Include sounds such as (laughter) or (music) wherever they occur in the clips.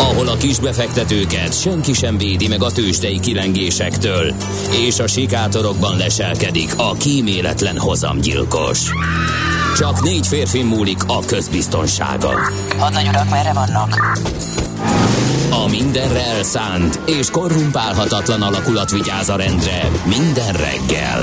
ahol a kisbefektetőket senki sem védi meg a tőzsdei kilengésektől, és a sikátorokban leselkedik a kíméletlen hozamgyilkos. Csak négy férfi múlik a közbiztonsága. Hadnagy urak, merre vannak? A mindenre elszánt és korrumpálhatatlan alakulat vigyáz a rendre minden reggel.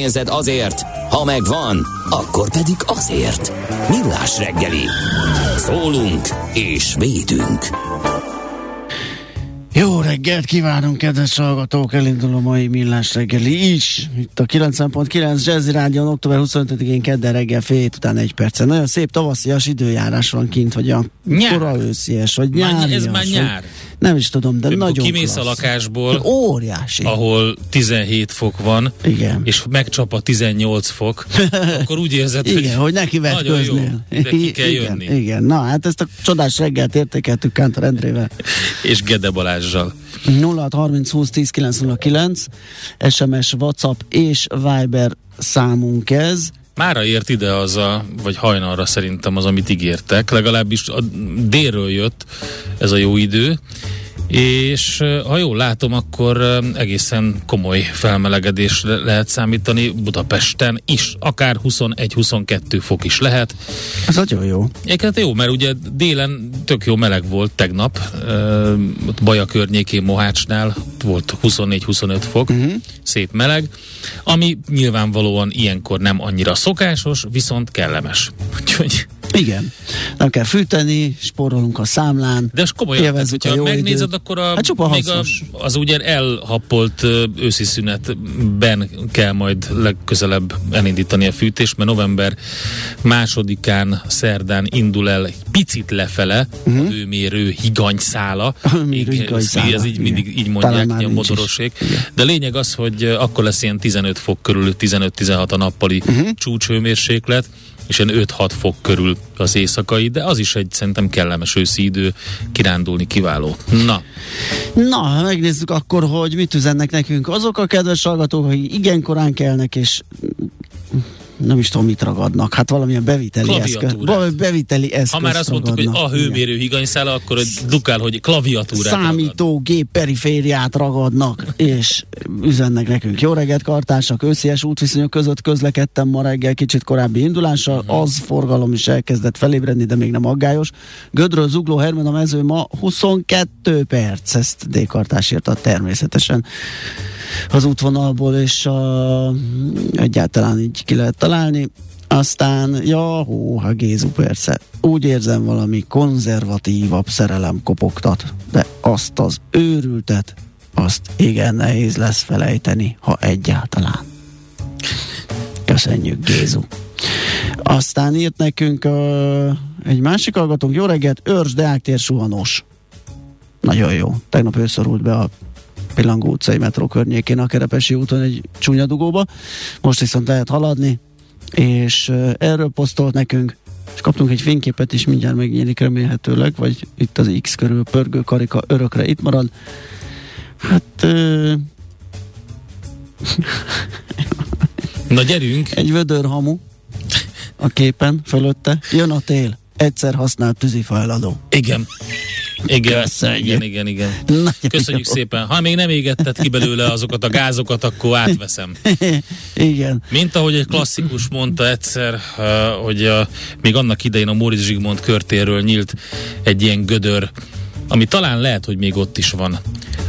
pénzed azért, ha megvan, akkor pedig azért. Millás reggeli. Szólunk és védünk. Jó reggelt kívánunk, kedves hallgatók! Elindul a mai millás reggeli is. Itt a 90.9 Jazzy Rádion, október 25-én kedden reggel fél hét után egy percen. Nagyon szép tavaszias időjárás van kint, vagy a Nyár. kora őszies, vagy Már- nyárias. ez már nyár. Nem is tudom, de Amikor nagyon kimész klassz. a lakásból, Óriási. ahol 17 fok van, Igen. és megcsap a 18 fok, (laughs) akkor úgy érzed, Igen, hogy neki nagyon jó, de ki kell igen, jönni. Igen, na hát ezt a csodás reggelt értékeltük Kántor Endrével. És Gede Balázsjal. 0630 20 10 909 SMS, WhatsApp és Viber számunk ez. Mára ért ide az a, vagy hajnalra szerintem az, amit ígértek, legalábbis a délről jött ez a jó idő, és ha jól látom, akkor egészen komoly felmelegedésre lehet számítani Budapesten is, akár 21-22 fok is lehet. Ez nagyon jó. Egyébként jó, mert ugye délen tök jó meleg volt tegnap, ott Baja környékén Mohácsnál volt 24-25 fok, uh-huh. szép meleg, ami nyilvánvalóan ilyenkor nem annyira szokásos, viszont kellemes. Úgyhogy, Igen. Nem kell fűteni, spórolunk a számlán. de most komolyan, tehát, Élvezzük a hogyha jó megnézed, időt. akkor a, Hát csupa még a, hasznos. az ugye elhappolt őszi szünetben kell majd legközelebb elindítani a fűtést, mert november másodikán, szerdán indul el egy picit lefele uh-huh. a hőmérő higanyszála. Hőmérő Így- higanyszála, Ez így igen. mindig így Talán mondják, ilyen. Igen. De lényeg az, hogy akkor lesz ilyen 15 fok körül, 15-16 a nappali uh-huh. csúcshőmérséklet, és ilyen 5-6 fok körül az éjszakai, de az is egy szerintem kellemes őszi idő, kirándulni kiváló. Na, Na, megnézzük akkor, hogy mit üzennek nekünk azok a kedves hallgatók, akik igen korán kelnek, és nem is tudom, mit ragadnak. Hát valamilyen beviteli eszköz. Beviteli eszköz. ha már azt mondtuk, hogy a hőmérő higanyszála, akkor dukál, hogy klaviatúrát. Számítógép perifériát ragadnak, és üzennek nekünk. Jó reggelt, kartársak, őszies útviszonyok között közlekedtem ma reggel kicsit korábbi indulással, uh-huh. az forgalom is elkezdett felébredni, de még nem aggályos. Gödről Zugló Hermen a mező ma 22 perc, ezt D. Kartás írta természetesen az útvonalból, és a, egyáltalán így ki lehet találni. Aztán, ja, hó, ha Gézu persze. Úgy érzem, valami konzervatívabb szerelem kopogtat, de azt az őrültet, azt igen nehéz lesz felejteni, ha egyáltalán. Köszönjük, Gézu. Aztán írt nekünk uh, egy másik hallgatónk, jó reggelt, Őrs Deák suhanós. Nagyon jó. Tegnap ő szorult be a Pillangó utcai metró környékén a Kerepesi úton egy csúnya dugóba. Most viszont lehet haladni, és erről posztolt nekünk, és kaptunk egy fényképet is, mindjárt megnyílik remélhetőleg, vagy itt az X körül pörgő karika örökre itt marad. Hát uh, Na gyerünk, egy vödörhamu a képen fölötte. Jön a tél. Egyszer használt tűzifajladó. igen. Igen, Köszönjük. igen, igen, igen. Nagyon Köszönjük jó. szépen. Ha még nem égetted ki belőle azokat a gázokat, akkor átveszem. Igen. Mint ahogy egy klasszikus mondta egyszer, hogy uh, még annak idején a Móricz Zsigmond körtéről nyílt egy ilyen gödör, ami talán lehet, hogy még ott is van.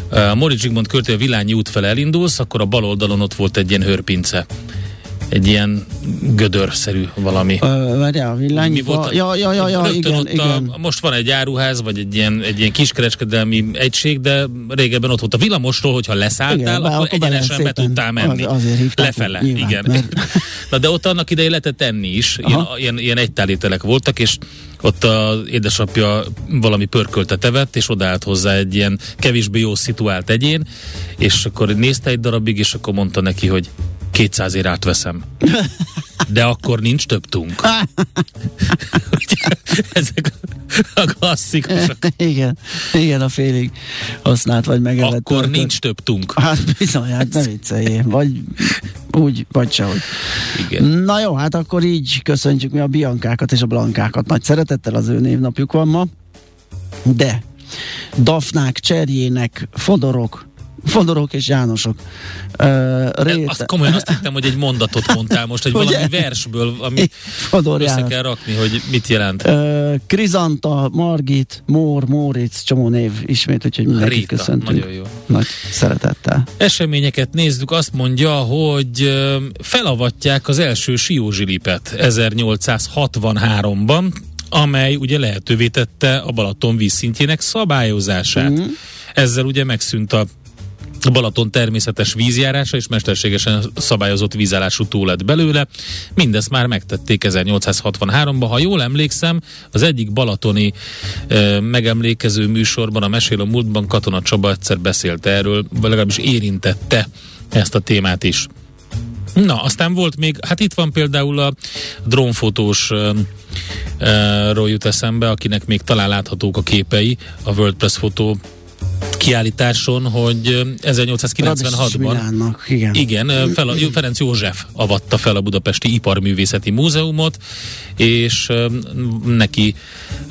A Móricz Zsigmond körtér Vilányi út fel elindulsz, akkor a bal oldalon ott volt egy ilyen hörpince. Egy ilyen gödörszerű valami. Ö, Várjál, a villány. Mi volt? a- Ja, ja, ja, ja igen, ott igen. A, most van egy áruház, vagy egy ilyen, egy ilyen kiskereskedelmi egység, de régebben ott volt a villamosról, hogyha leszálltál, Igen, akkor egyenesen be tudtál menni. Az- azért hívták Lefele, nyilván, igen. mert- (laughs) Na de ott annak idején lehetett enni is, ilyen, ilyen, ilyen egytálételek voltak, és ott az édesapja valami pörköltet evett, és odaállt hozzá egy ilyen kevésbé jó szituált egyén, és akkor nézte egy darabig, és akkor mondta neki, hogy 200 ér átveszem. De akkor nincs több tunk. (laughs) Ezek a klasszikusok. igen, igen, a félig használt vagy megevett. Akkor töltött. nincs több tunk. Hát bizony, hát ne vicceljél. Vagy úgy, vagy sehogy. Igen. Na jó, hát akkor így köszöntjük mi a Biankákat és a Blankákat. Nagy szeretettel az ő névnapjuk van ma. De Dafnák, Cserjének, Fodorok, Fodorok és Jánosok. Uh, De azt komolyan (laughs) azt hittem, hogy egy mondatot mondtál most, hogy valami versből, ami Fodor össze János. kell rakni, hogy mit jelent. Uh, Krizanta, Margit, Mór, Móricz, csomó név ismét, úgyhogy mindenkit Rita, köszöntünk. nagyon jó. Nagy szeretettel. Eseményeket nézzük, azt mondja, hogy felavatják az első siózsilipet 1863-ban, amely ugye lehetővé tette a Balaton vízszintjének szabályozását. Mhm. Ezzel ugye megszűnt a Balaton természetes vízjárása és mesterségesen szabályozott vízállású tó lett belőle. Mindezt már megtették 1863-ban. Ha jól emlékszem, az egyik balatoni ö, megemlékező műsorban, a Mesél a múltban Katona Csaba egyszer beszélt erről, vagy legalábbis érintette ezt a témát is. Na, aztán volt még, hát itt van például a drónfotós ö, ö, ról jut eszembe, akinek még talán láthatók a képei a WordPress fotó kiállításon, hogy ö, 1896-ban Milánnak, igen. igen, fel a, Ferenc József avatta fel a Budapesti Iparművészeti Múzeumot, és neki,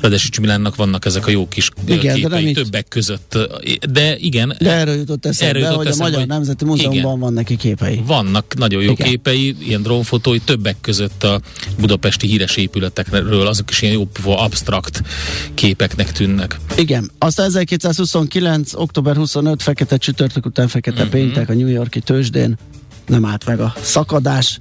Radesics Milánnak vannak ezek a jó kis Igen, de nem képei többek között. ö, De igen, De erről jutott eszembe, Erről jutott hogy a eszembe, Magyar hogy- Nemzeti Múzeumban igen. van neki képei. vannak nagyon jó Igen. képei, ilyen drónfotói, többek között a budapesti híres épületekről, azok is ilyen jó abstrakt képeknek tűnnek. Igen. Aztán 1929. október 25. fekete csütörtök után fekete Mhm. péntek a New Yorki tőzsdén. Nem állt meg a szakadás.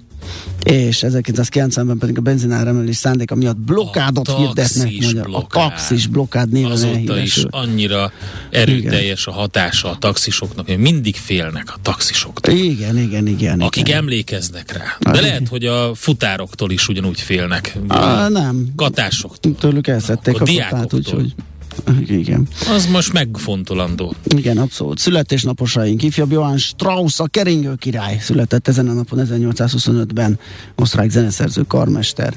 És 1990-ben pedig a benzinár emelés szándéka miatt blokkádot A hirdetnek magyar. blokkád. A taxis blokkád néven Azóta is elhíresül. annyira erőteljes a hatása a taxisoknak, hogy mindig félnek a taxisoktól. Igen, igen, igen. Akik igen. emlékeznek rá. De igen. lehet, hogy a futároktól is ugyanúgy félnek. Á, nem. Katásoktól. Tőlük elszették A a, diákoktól. fotát, úgyhogy... (laughs) Igen. Az most megfontolandó. Igen, abszolút. Születésnaposaink. Ifjabb Johann Strauss, a keringő király született ezen a napon 1825-ben. Osztrák zeneszerző, karmester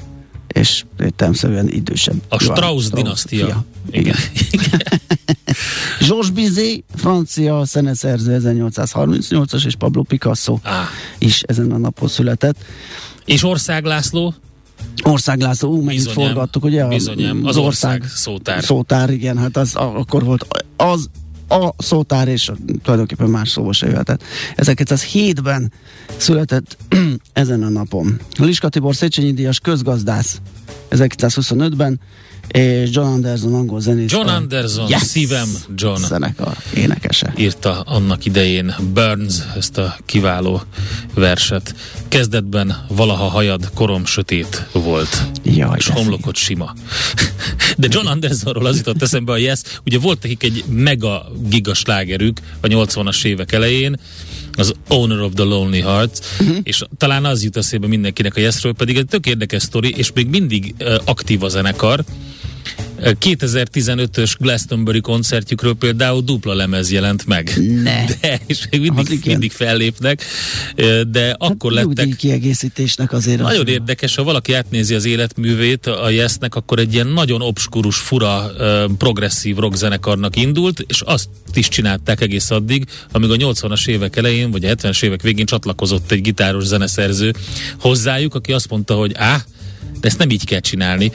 és értelmszerűen idősebb. A Johann Strauss dinasztia. fia. Igen. (laughs) Georges Bizet, francia zeneszerző 1838-as, és Pablo Picasso Á. is ezen a napon született. És Ország László? Országlászló, ú, megint Bizonyám, forgattuk, ugye? Bizonyám, az ország szótár. Szótár, igen, hát az akkor volt az a szótár, és tulajdonképpen más szóval se jöhetett. 1907-ben született (clears throat) ezen a napon. Liska Tibor Széchenyi Díjas közgazdász 1925-ben, és John Anderson angol zenész. John Anderson, Yes! szívem John. Zenekar énekese. írta annak idején Burns ezt a kiváló verset. Kezdetben valaha hajad korom sötét volt, Jaj, és homlokot sima. De John Andersonról az jutott eszembe a Yes, ugye volt nekik egy mega giga slágerük a 80-as évek elején, az Owner of the Lonely Hearts, uh-huh. és talán az jut eszébe mindenkinek a Yesről, pedig egy tök érdekes sztori, és még mindig uh, aktív a zenekar. Uh, 2015-ös Glastonbury koncertjükről például dupla lemez jelent meg. Ne. (laughs) De, és még Az mindig, igen. mindig fellépnek, de akkor hát, lettek... Kiegészítésnek azért. az- Nagyon érdekes, ha valaki átnézi az életművét a Yesnek, akkor egy ilyen nagyon obskurus, fura, progresszív rockzenekarnak indult, és azt is csinálták egész addig, amíg a 80-as évek elején, vagy a 70-es évek végén csatlakozott egy gitáros zeneszerző hozzájuk, aki azt mondta, hogy á, de ezt nem így kell csinálni.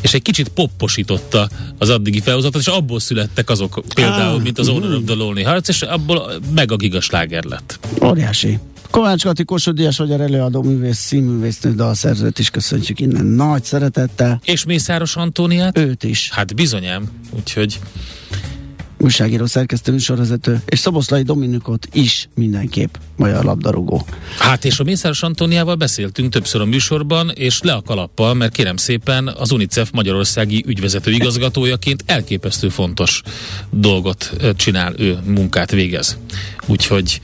És egy kicsit popposította az addigi felhozatot, és abból születtek azok például, Ah, mint az Owner of the Lonely Hearts, és abból meg a gigasláger lett. Óriási. Kovács Kati Kossuth vagy előadó művész, színművésznő, dalszerzőt is köszöntjük innen nagy szeretettel. És Mészáros Antóniát? Őt is. Hát bizonyám, úgyhogy újságíró, szerkesztő, műsorvezető, és Szoboszlai Dominikot is mindenképp magyar labdarúgó. Hát és a Mészáros Antóniával beszéltünk többször a műsorban, és le a kalappal, mert kérem szépen az UNICEF Magyarországi ügyvezető igazgatójaként elképesztő fontos dolgot csinál, ő munkát végez. Úgyhogy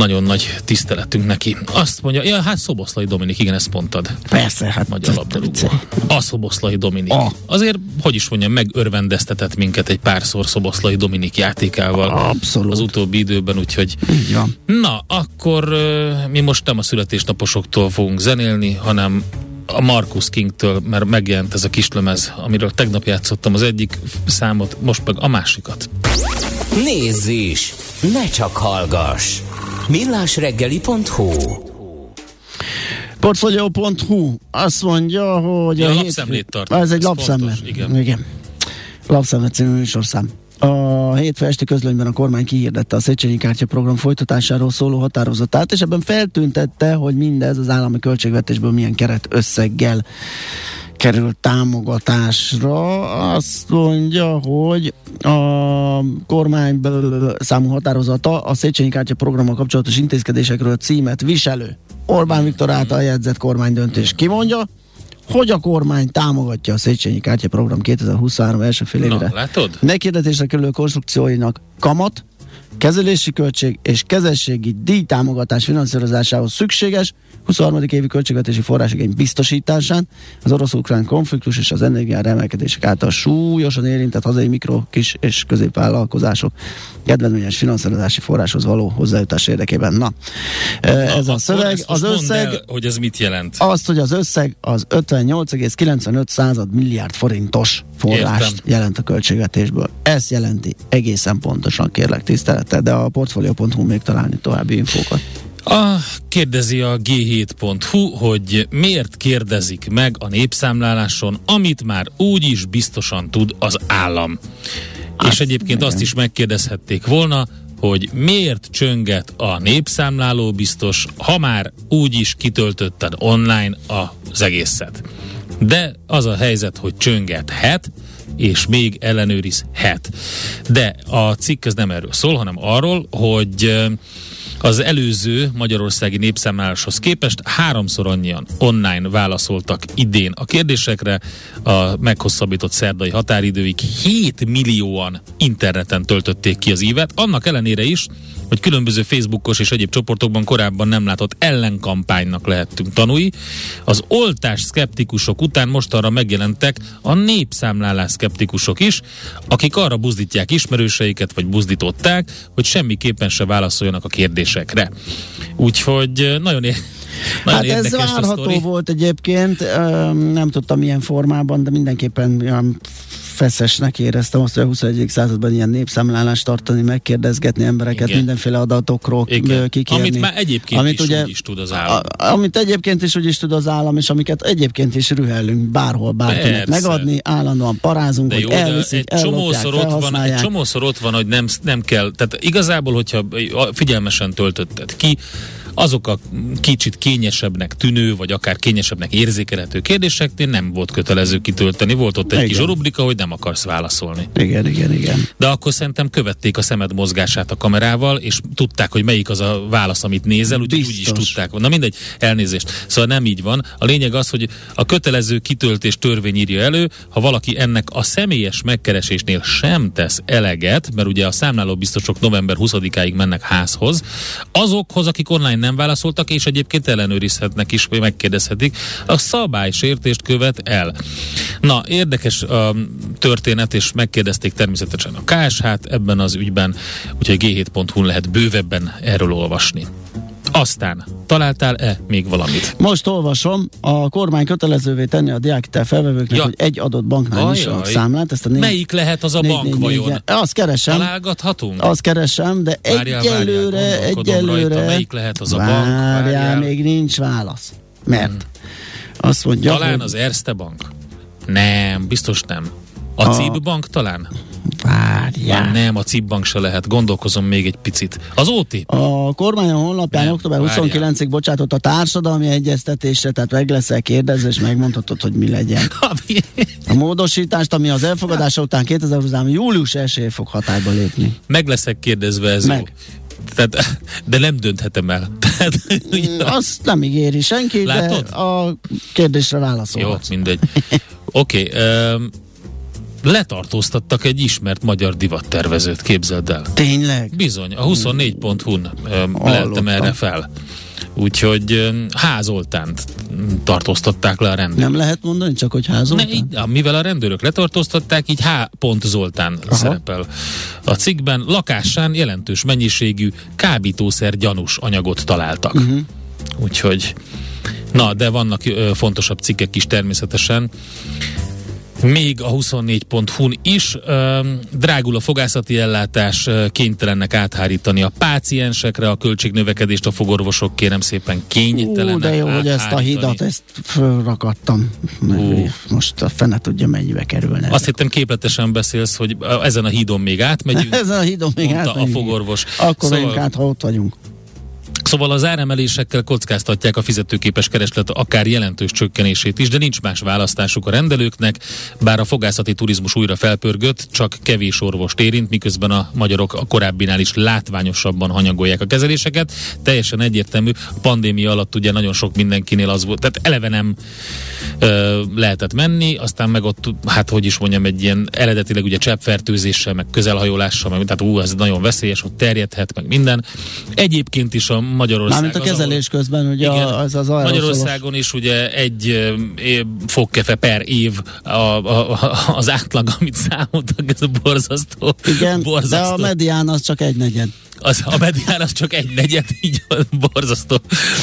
nagyon nagy tiszteletünk neki. Azt mondja, ja, hát Szoboszlai Dominik, igen, ezt mondtad. Persze, hát Magyar labdarúgó. A Szoboszlai Dominik. A. Azért, hogy is mondjam, megörvendeztetett minket egy párszor Szoboszlai Dominik játékával Abszolút. az utóbbi időben, úgyhogy Így van. Na, akkor mi most nem a születésnaposoktól fogunk zenélni, hanem a Marcus Kingtől, mert megjelent ez a kislemez, amiről tegnap játszottam az egyik számot, most meg a másikat. Nézz is! Ne csak hallgass! millásreggeli.hu Portfolio.hu azt mondja, hogy Ja, a lapszemlét tart. Ez egy lapszemle. igen. igen. Lapszemle című műsorszám. A hétfő esti közlönyben a kormány kihirdette a Széchenyi kártya program folytatásáról szóló határozatát, és ebben feltüntette, hogy mindez az állami költségvetésből milyen keret összeggel kerül támogatásra. Azt mondja, hogy a kormány számú határozata a Széchenyi kártya programmal kapcsolatos intézkedésekről címet viselő. Orbán Viktor által jegyzett kormánydöntés kimondja, hogy a kormány támogatja a Széchenyi kártya program 2023 első fél Na, évre. látod? Megkérdetésre kerülő konstrukcióinak kamat, kezelési költség és kezességi díj támogatás finanszírozásához szükséges 23. évi költségvetési forrásigény biztosításán az orosz-ukrán konfliktus és az energiár emelkedések által súlyosan érintett hazai mikro, kis és középvállalkozások kedvezményes finanszírozási forráshoz való hozzájutás érdekében. Na, ez a Akkor szöveg, az összeg, el, hogy ez mit jelent. azt, hogy az összeg az 58,95 század milliárd forintos forrást Értem. jelent a költségvetésből. Ez jelenti egészen pontosan, kérlek tisztelettel, de a portfolio.hu még találni további infókat. A, kérdezi a g7.hu, hogy miért kérdezik meg a népszámláláson, amit már úgy is biztosan tud az állam. Hát, És egyébként igen. azt is megkérdezhették volna, hogy miért csönget a népszámláló biztos, ha már úgy is kitöltötted online az egészet. De az a helyzet, hogy csöngethet, és még ellenőrizhet. De a cikk ez nem erről szól, hanem arról, hogy az előző magyarországi népszámláláshoz képest háromszor annyian online válaszoltak idén a kérdésekre, a meghosszabbított szerdai határidőig 7 millióan interneten töltötték ki az ívet, annak ellenére is, hogy különböző Facebookos és egyéb csoportokban korábban nem látott ellenkampánynak lehettünk tanúi. Az oltás szkeptikusok után mostanra megjelentek a népszámlálás szkeptikusok is, akik arra buzdítják ismerőseiket, vagy buzdították, hogy semmiképpen se válaszoljanak a kérdésekre. Úgyhogy eh, nagyon, é- (laughs) nagyon Hát ez várható volt egyébként, öm, nem tudtam milyen formában, de mindenképpen feszesnek éreztem azt, hogy a 21. században ilyen népszámlálást tartani, megkérdezgetni embereket, Igen. mindenféle adatokról Igen. kikérni. Amit már egyébként Amit is ugye- úgy is tud az állam. A, amit egyébként is úgy is tud az állam, és amiket egyébként is rühellünk bárhol bárkinek Persze. megadni, állandóan parázunk, De hogy jó, de elviszik, egy csomószor ott, van, egy csomószor ott van, hogy nem, nem kell, tehát igazából, hogyha figyelmesen töltötted ki, azok a kicsit kényesebbnek tűnő, vagy akár kényesebbnek érzékelhető kérdéseknél nem volt kötelező kitölteni. Volt ott egy Igen. kis rubrika, hogy nem akarsz válaszolni. Igen, igen, igen. De akkor szerintem követték a szemed mozgását a kamerával, és tudták, hogy melyik az a válasz, amit nézel, úgyhogy úgy is tudták. Na mindegy, elnézést. Szóval nem így van. A lényeg az, hogy a kötelező kitöltés törvény írja elő, ha valaki ennek a személyes megkeresésnél sem tesz eleget, mert ugye a számláló biztosok november 20-áig mennek házhoz, azokhoz, akik online nem válaszoltak, és egyébként ellenőrizhetnek is, vagy megkérdezhetik, a szabálysértést követ el. Na, érdekes a történet, és megkérdezték természetesen a KSH-t ebben az ügyben, úgyhogy g7.hu lehet bővebben erről olvasni. Aztán, találtál-e még valamit? Most olvasom, a kormány kötelezővé tenni a diákhitel felvevőknek, Ja. hogy egy adott banknál Ajaj. nyissanak számlát. Ezt a négy, Melyik lehet az a négy- bank négy- vajon? négy- Azt keresem, Találgathatunk? azt keresem, de Várjál, várjál, egyelőre, gondolkodom egyelőre... rajta, melyik lehet az a bank? Várjál, Várjál. még nincs válasz. Mert azt mondja, Talán hogy... az Erste Bank? Nem, biztos nem. A A- CIB Bank talán? Várj, Várjál. Már nem, a cibbank se lehet. Gondolkozom még egy picit. Az OT. A kormány a honlapján Nem, október várjál. 29-ig bocsátott a társadalmi egyeztetésre, tehát meg leszel kérdezve, és megmondhatod, hogy mi legyen. (laughs) A módosítást, ami az elfogadása után 2020 július 1 fog hatályba lépni. Meg leszek kérdezve, ez Meg. jó. Tehát, de nem dönthetem el. (laughs) Tehát, Mm, Azt nem ígéri senki, Látod? de a kérdésre Jó, válaszolhatsz. mindegy. Oké, (laughs) okay, um, letartóztattak egy ismert magyar divattervezőt, képzeld el. Tényleg? Bizony, a 24.hu-n um, leltem erre fel. Úgyhogy házoltánt tartóztatták le a rendőrök. Nem lehet mondani, csak hogy Ne, házoltán? így, mivel a rendőrök letartóztatták, így H. Zoltán Aha. szerepel a cikkben. Lakásán jelentős mennyiségű kábítószer gyanús anyagot találtak. Uh-huh. Úgyhogy, na, de vannak ö, fontosabb cikkek is természetesen. Még a 24.hu-n is drágul a fogászati ellátás, ö, kénytelennek áthárítani a páciensekre, a költségnövekedést a fogorvosok kérem szépen kénytelenek Ú, de jó, hogy ezt a áthárítani. hidat, ezt fölrakadtam. Ú. Most a fene tudja, mennyibe kerülne. Azt hittem képletesen beszélsz, hogy ezen a hídon még átmegyünk. (laughs) Ez a hídon még mondta a átmegyünk. fogorvos. Akkor szóval... át, ha ott vagyunk. Szóval az áremelésekkel kockáztatják a fizetőképes kereslet akár jelentős csökkenését is, de nincs más választásuk a rendelőknek, bár a fogászati turizmus újra felpörgött, csak kevés orvost érint, miközben a magyarok a korábbinál is látványosabban hanyagolják a kezeléseket. Teljesen egyértelmű, a pandémia alatt ugye nagyon sok mindenkinél az volt, tehát eleve nem ö, lehetett menni, aztán meg ott, hát hogy is mondjam, egy ilyen eredetileg ugye cseppfertőzéssel, meg közelhajolással, meg, tehát ú, ez nagyon veszélyes, hogy terjedhet, meg minden. Egyébként is a Magyarország... Mármint a az, ahol- kezelés közben, ugye igen, az az aerosolos- Magyarországon is ugye egy é- fogkefe per év a, a, a, az átlag, amit számoltak, ez borzasztó. Igen, borzasztó. de a medián az csak egy negyed. Az, a medián az csak egy negyed, így borzasztó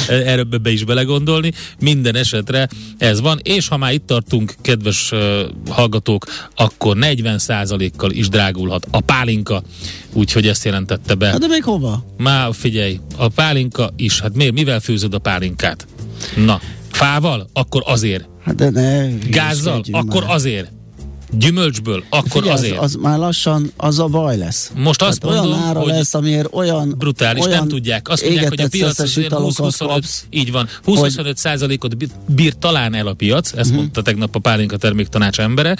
erről be is belegondolni. Minden esetre ez van, és ha már itt tartunk, kedves uh, hallgatók, akkor 40%-kal is drágulhat a pálinka, úgyhogy ezt jelentette be. Hát de még hova? Már figyelj, a pálinka is, hát miért, mivel főzöd a pálinkát? Na, fával? Akkor azért. Hát de ne, Gázzal? Akkor már. azért. Gyümölcsből? Akkor Figyelj, azért. Az, már lassan az a baj lesz. Most azt Tehát olyan mondom, ára hogy lesz, amiért olyan brutális, olyan nem tudják. Azt mondják, hogy a piac azért italokat 20-25, kapsz. így van, 20-25 százalékot bír, talán el a piac, ezt uh-huh. mondta tegnap a Pálinka terméktanács embere,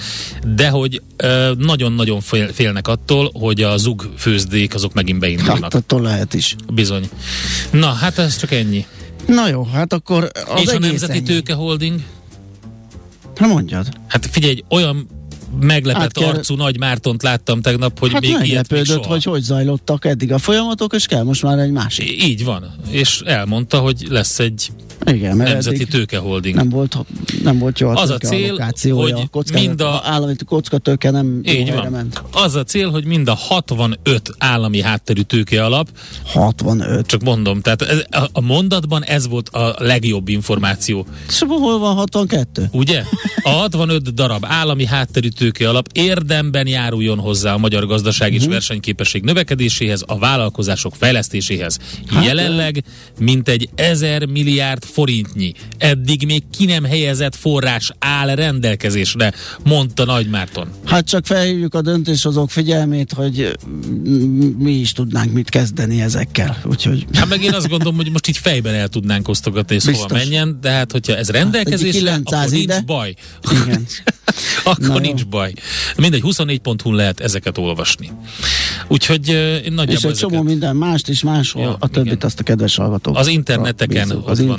de hogy ö, nagyon-nagyon fél, félnek attól, hogy a zug főzdék azok megint beindulnak. Hát attól lehet is. Bizony. Na, hát ez csak ennyi. Na jó, hát akkor az És a Nemzeti ennyi. Tőke Holding? Hát mondjad. Hát figyelj, olyan meglepett Át kell- arcú Nagy Mártont láttam tegnap, hogy Hát még ilyet még soha. hogy hogy zajlottak eddig a folyamatok, és kell most már egy másik. Így van. És elmondta, hogy lesz egy Igen, mert Nemzeti eddig Tőke Holding. nem volt, nem volt jó Az a cél, hogy a kocka, mind a- a állami kockatőke nem Így van. ment. Az a cél, hogy mind a 65 állami hátterű tőke alap, 65. csak mondom, tehát ez, a, a mondatban ez volt a legjobb információ, És hol van 62? ugye? A 65 darab állami hátterű tőke alap érdemben járuljon hozzá a magyar gazdaság és versenyképesség növekedéséhez, a vállalkozások fejlesztéséhez. Jelenleg mintegy 1000 milliárd forintnyi, eddig még ki nem helyezett forrás áll rendelkezésre, mondta Nagy Márton. Hát csak felhívjuk a döntéshozók figyelmét, hogy mi is tudnánk mit kezdeni ezekkel. Úgyhogy Hát meg én azt gondolom, hogy most így fejben el tudnánk osztogatni, és hova Biztos. menjen, de hát hogyha ez rendelkezésre, 900 akkor nincs ide. baj. igen. (laughs) akkor Na jó. nincs baj. Mindegy, 24.hu lehet ezeket olvasni. Úgyhogy én És nagyjából egy csomó ezeket. minden mást is máshol, Ja, a többit igen. azt a kedves hallgatók. Az interneteken ott az vannak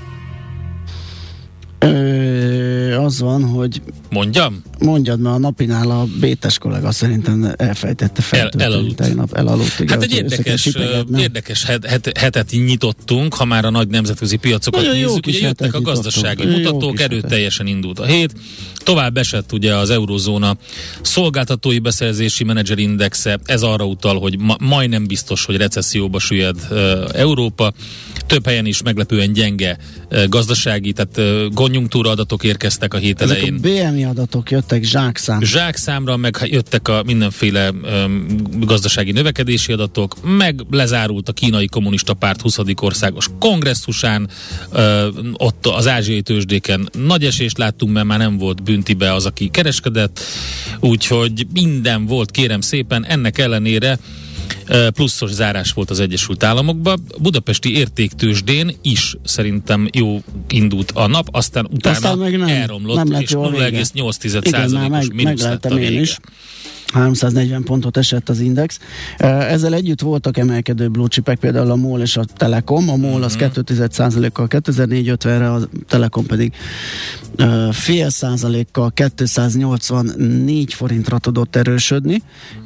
Ö, az van, hogy Mondjam? mondjad, mert a napinál a Bétes kollega szerintem elfejtette fel. El- elaludt. Tegnap elaludt. Igen, Hát egy érdekes, érdekes het, het, hetet nyitottunk, ha már a nagy nemzetközi piacokat Nagyon jó nézzük. kis Ugye jöttek a gazdasági. Jó mutatók, erőteljesen indult a hét. Tovább esett ugye az eurozóna szolgáltatói beszerzési menedzserindexe. Ez arra utal, hogy ma, majdnem biztos, hogy recesszióba süllyed uh, Európa. Több helyen is meglepően gyenge uh, gazdasági, tehát uh, konjunktúra adatok érkeztek a hét Ezek elején. a BMI adatok jöttek zsákszám. zsákszámra, meg jöttek a mindenféle um, gazdasági növekedési adatok, meg lezárult a kínai kommunista párt 20. országos kongresszusán, uh, ott az ázsiai tőzsdéken nagy esést láttunk, mert már nem volt büntibe az, aki kereskedett, úgyhogy minden volt, kérem szépen, ennek ellenére pluszos zárás volt az Egyesült Államokban. Budapesti értéktősdén is szerintem jó indult a nap, aztán utána Aztán meg nem. elromlott, Nem és jó a vége. 0,8 Igen, már százalékos meg, mínusz lett a vége. is. 340 pontot esett az index. Ezzel együtt voltak emelkedő blue chipek, például a MOL és a Telekom. A MOL az 2,1%-kal 2450-re, a Telekom pedig fél százalékkal 284 forintra tudott erősödni,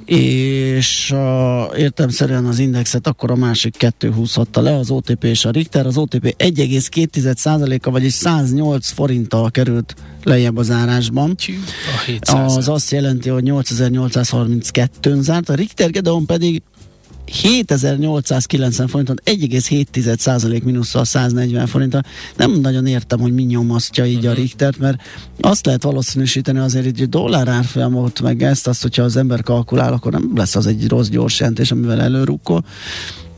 és a, értemszerűen az indexet akkor a másik kettő húzhatta le, az OTP és a Richter. Az OTP 1,2%-a, vagyis 108 forinttal került lejjebb az árásban. A 700. Az azt jelenti, hogy 8832-n zárt, a Richter Gedeon pedig 7890 forinton, 1,7% mínusszal 140 forinttal. Nem nagyon értem, hogy mi nyomasztja így a Richtert, mert azt lehet valószínűsíteni azért így, hogy dollár árfolyamot, meg ezt, azt, hogyha az ember kalkulál, akkor nem lesz az egy rossz gyors jelentés, amivel előrukkol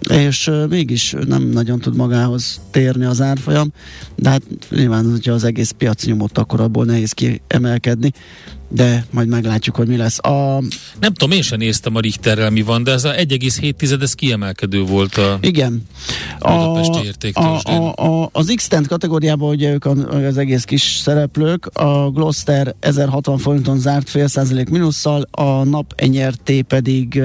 és mégis nem nagyon tud magához térni az árfolyam, de hát nyilván, hogyha az egész piac nyomott, akkor abból nehéz kiemelkedni, de majd meglátjuk, hogy mi lesz. A, Nem tudom, én sem néztem a Richterrel mi van, de ez a 1,7 ez kiemelkedő volt a... igen. A, a, a, a, az x kategóriában ugye ők az egész kis szereplők, a Gloster 1060 forinton zárt fél százalék minusszal, a nap enyerté pedig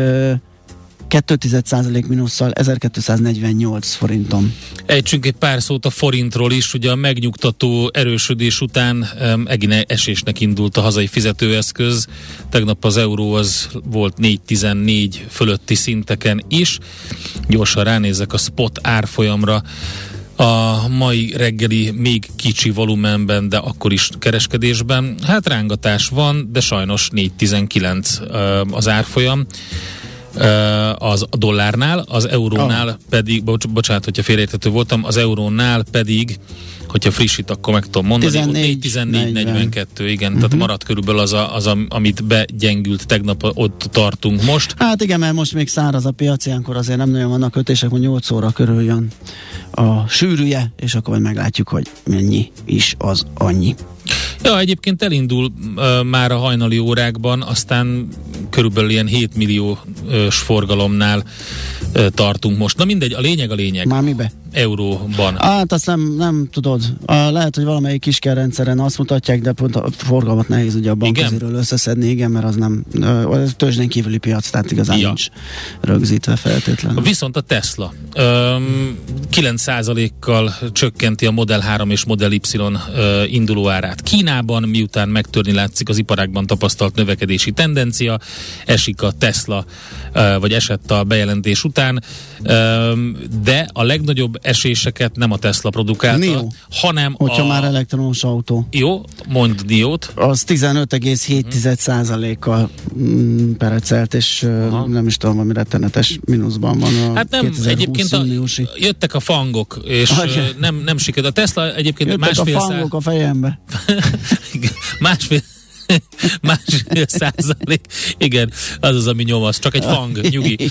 2,1% minusszal 1248 forinton. Ejtsünk egy pár szót a forintról is, ugye a megnyugtató erősödés után um, egine esésnek indult a hazai fizetőeszköz. Tegnap az euró az volt 4,14 fölötti szinteken is. Gyorsan ránézek a spot árfolyamra. A mai reggeli még kicsi volumenben, de akkor is kereskedésben. Hát rángatás van, de sajnos 4,19 uh, az árfolyam az dollárnál, az eurónál oh. pedig, bocs, bocsánat, hogyha félreérthető voltam, az eurónál pedig, hogyha frissít, akkor meg tudom mondani, 14, 14 42, igen, uh-huh. tehát marad körülbelül az, a, az a, amit begyengült tegnap, ott tartunk most. Hát igen, mert most még száraz a piac, ilyenkor azért nem nagyon vannak kötések, hogy 8 óra körül jön a sűrűje, és akkor majd meglátjuk, hogy mennyi is az annyi. Ja, egyébként elindul uh, már a hajnali órákban, aztán körülbelül ilyen 7 milliós forgalomnál uh, tartunk most. Na mindegy, a lényeg a lényeg. Már mibe? Euróban. Hát azt nem, nem tudod. Lehet, hogy valamelyik kiskerrendszeren azt mutatják, de pont a forgalmat nehéz ugye a bankköziről összeszedni, igen, mert az nem ö, tőzsdén kívüli piac, tehát igazán Ja. nincs rögzítve feltétlenül. Viszont a Tesla öm, 9%-kal csökkenti a Model 3 és Model Y ö, induló árát. Kínában, miután megtörni látszik az iparákban tapasztalt növekedési tendencia, esik a Tesla, ö, vagy esett a bejelentés után, de a legnagyobb eséseket nem a Tesla produkálta, Nio. hanem Hogyha a... már elektromos autó. Jó, mondd Niót. Az 15,7%-kal mm, perecelt, és Aha. nem is tudom, ami rettenetes mínuszban van a Hát nem, 2020 egyébként a, jöttek a fangok, és ö, nem, nem sikerült. A Tesla egyébként Jöttek a másfél szá- fangok a fejembe. (laughs) másfél (laughs) másfél százalék. Igen, az az, ami nyom, az csak egy fang, (laughs) nyugi,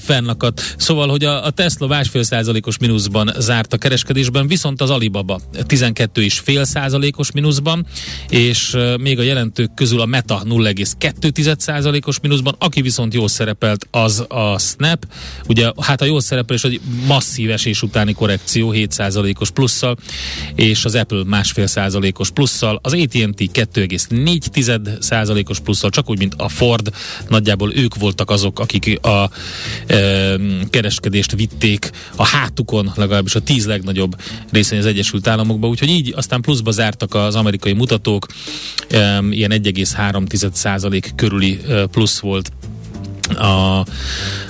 fennakadt. Szóval, hogy a, a Tesla másfél százalékos mínuszban zárt a kereskedésben, viszont az Alibaba 12 és fél százalékos mínuszban, és még a jelentők közül a Meta 0,2 százalékos mínuszban, aki viszont jól szerepelt, az a Snap. Ugye, hát a jól szerepelés egy masszív esés utáni korrekció 7 százalékos plusszal, és az Apple másfél százalékos plusszal, az AT&T 2,4 1,4 százalékos plusszal, csak úgy, mint a Ford. Nagyjából ők voltak azok, akik a e, kereskedést vitték a hátukon, legalábbis a tíz legnagyobb részén az Egyesült Államokba, úgyhogy így aztán pluszba zártak az amerikai mutatók, e, ilyen 1,3 százalék körüli e, plusz volt a,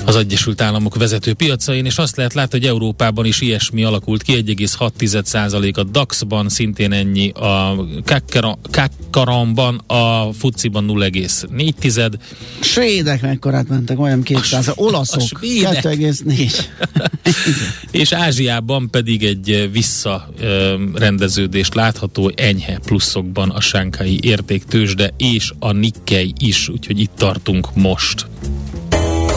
az Egyesült Államok vezető piacain, és azt lehet látni, hogy Európában is ilyesmi alakult ki, 1,6% a DAX-ban, szintén ennyi a Kakkaramban, a FUCI-ban 0,4. Svédek mekkorát mentek, olyan 200, a, olaszok 2,4. (laughs) és Ázsiában pedig egy visszarendeződést látható enyhe pluszokban a sánkai értéktősde és a Nikkei is, úgyhogy itt tartunk most.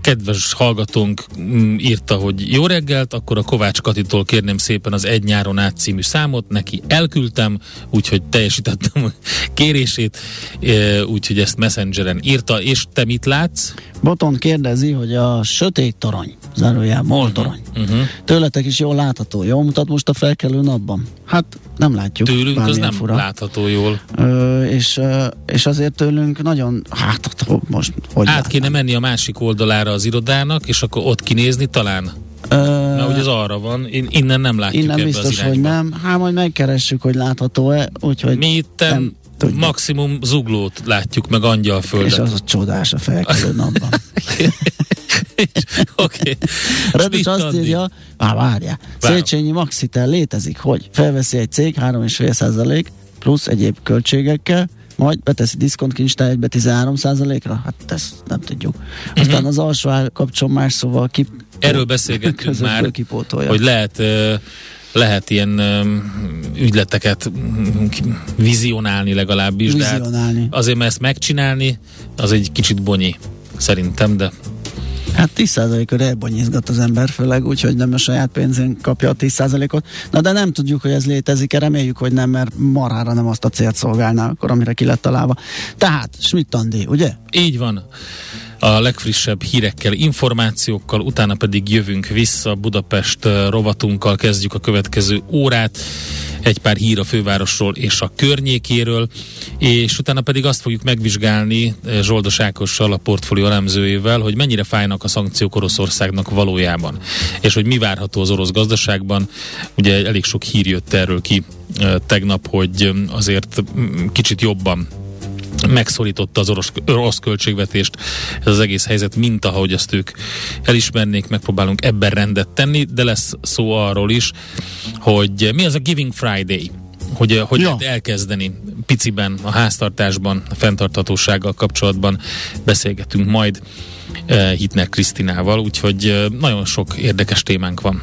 kedves hallgatónk mm, írta, hogy jó reggelt, akkor a Kovács Katitól kérném szépen az Egy nyáron át című számot, neki elküldtem, úgyhogy teljesítettem a kérését, úgyhogy ezt Messengeren írta, és te mit látsz? Boton kérdezi, hogy a sötét torony, zárójel, MOL torony, uh-huh. tőletek is jól látható, jól mutat most a felkelő napban? Hát nem látjuk. Tőlünk az nem fura. látható jól. Ö, és, és azért tőlünk nagyon, hát most hogy Át látnám? kéne menni a másik oldalára az irodának, és akkor ott kinézni talán? Ö, Mert ugye az arra van, In, innen nem látjuk Innen biztos, hogy nem. Hát majd megkeressük, hogy látható-e, úgyhogy Mi itt nem tudjuk. maximum zuglót látjuk, meg angyalföldet. És az a csodás a felkelő napban. (laughs) Oké. (laughs) Okay. azt írja, már várjál, Széchenyi Maxitel létezik, hogy felveszi egy cég 3,5 százalék plusz egyéb költségekkel, majd beteszi diszkont kincstály egybe 13 ra Hát ezt nem tudjuk. Aztán uh-huh. az alsó kapcson más szóval ki... Erről beszélgettünk már, kipótolja. hogy lehet lehet ilyen ügyleteket vizionálni legalábbis, vizionálni. de hát azért mert ezt megcsinálni, az egy kicsit bonyi szerintem, de Hát 10%-ot elbonyizgat az ember, főleg úgy, hogy nem a saját pénzén kapja a 10%-ot. Na de nem tudjuk, hogy ez létezik, reméljük, hogy nem, mert marára nem azt a célt szolgálná, akkor amire ki lett találva. Tehát, Schmidt Andi, ugye? Így van a legfrissebb hírekkel, információkkal, utána pedig jövünk vissza Budapest rovatunkkal, kezdjük a következő órát. Egy pár hír a fővárosról és a környékéről, és utána pedig azt fogjuk megvizsgálni Zsoldos Ákossal, a portfólió elemzőjével, hogy mennyire fájnak a szankciók Oroszországnak valójában, és hogy mi várható az orosz gazdaságban. Ugye elég sok hír jött erről ki tegnap, hogy azért kicsit jobban megszorította az orosz, orosz költségvetést ez az egész helyzet, mint ahogy azt ők elismernék, megpróbálunk ebben rendet tenni, de lesz szó arról is, hogy mi az a Giving Friday, hogy hogy ja. lehet elkezdeni piciben a háztartásban, a fenntarthatósággal kapcsolatban beszélgetünk majd uh, Hitner Krisztinával, úgyhogy uh, nagyon sok érdekes témánk van.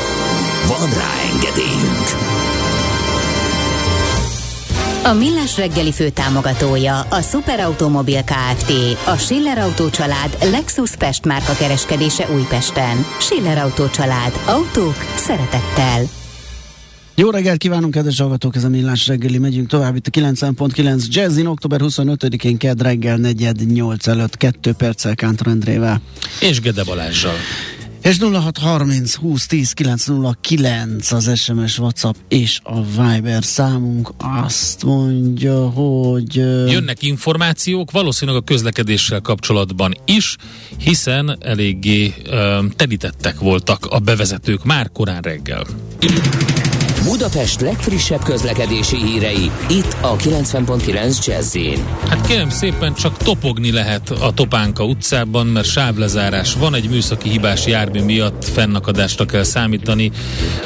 Van rá engedélyünk! A Millás reggeli fő támogatója a Superautomobil KFT, a Schiller Auto család Lexus Pest márka kereskedése Újpesten. Schiller Auto család. Autók szeretettel. Jó reggelt kívánunk, kedves hallgatók, ez a Millás reggeli. Megyünk tovább itt a 90.9 Jazzin, október 25-én kedd reggel 4 8 előtt 2 perccel Kántor Endrével. És Gede Balázsral. És 0630 20 10 909 az SMS, WhatsApp és a Viber számunk azt mondja, hogy... Jönnek információk, valószínűleg a közlekedéssel kapcsolatban is, hiszen eléggé ö, telítettek voltak a bevezetők már korán reggel. Budapest legfrissebb közlekedési hírei, itt a 90.9 jazz Hát kérem szépen, csak topogni lehet a Topánka utcában, mert sávlezárás van, egy műszaki hibás jármű miatt fennakadásra kell számítani.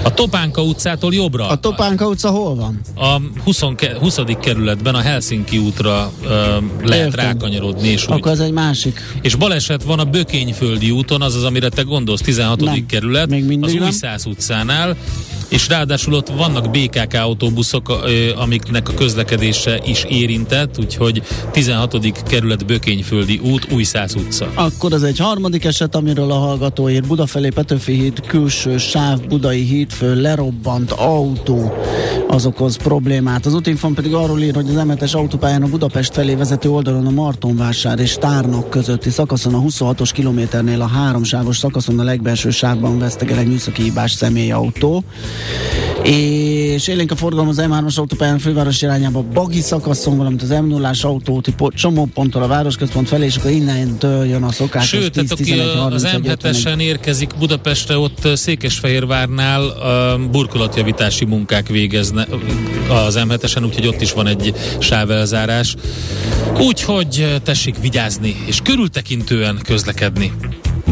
A Topánka utcától jobbra. A Topánka utca hol van? A 20. 20. kerületben a Helsinki útra uh, lehet Értem. rákanyarodni. És Akkor úgy. ez egy másik. És baleset van a Bökényföldi úton, az az, amire te gondolsz, 16. Nem. kerület, Még az nem. Újszáz utcánál, és ráadásul ott vannak BKK autóbuszok, amiknek a közlekedése is érintett, úgyhogy 16. kerület Bökényföldi út, Újszáz utca. Akkor ez egy harmadik eset, amiről a hallgató ír. Budafelé Petőfi híd, külső sáv, Budai híd föl, lerobbant autó, az okoz problémát. Az útinfon pedig arról ír, hogy az emetes autópályán a Budapest felé vezető oldalon a Martonvásár és Tárnok közötti szakaszon a 26-os kilométernél a háromsávos szakaszon a legbelső sávban vesztegel egy műszaki hibás személyautó és élénk a forgalom az M3-as autópályán főváros irányába Bagi szakaszon, valamint az m 0 autóti csomóponttól a városközpont felé, és akkor innentől jön a szokás. Sőt, tehát aki az M7-esen érkezik Budapestre, ott Székesfehérvárnál uh, burkolatjavítási munkák végezne az M7-esen, úgyhogy ott is van egy sávelzárás. Úgyhogy tessék vigyázni, és körültekintően közlekedni.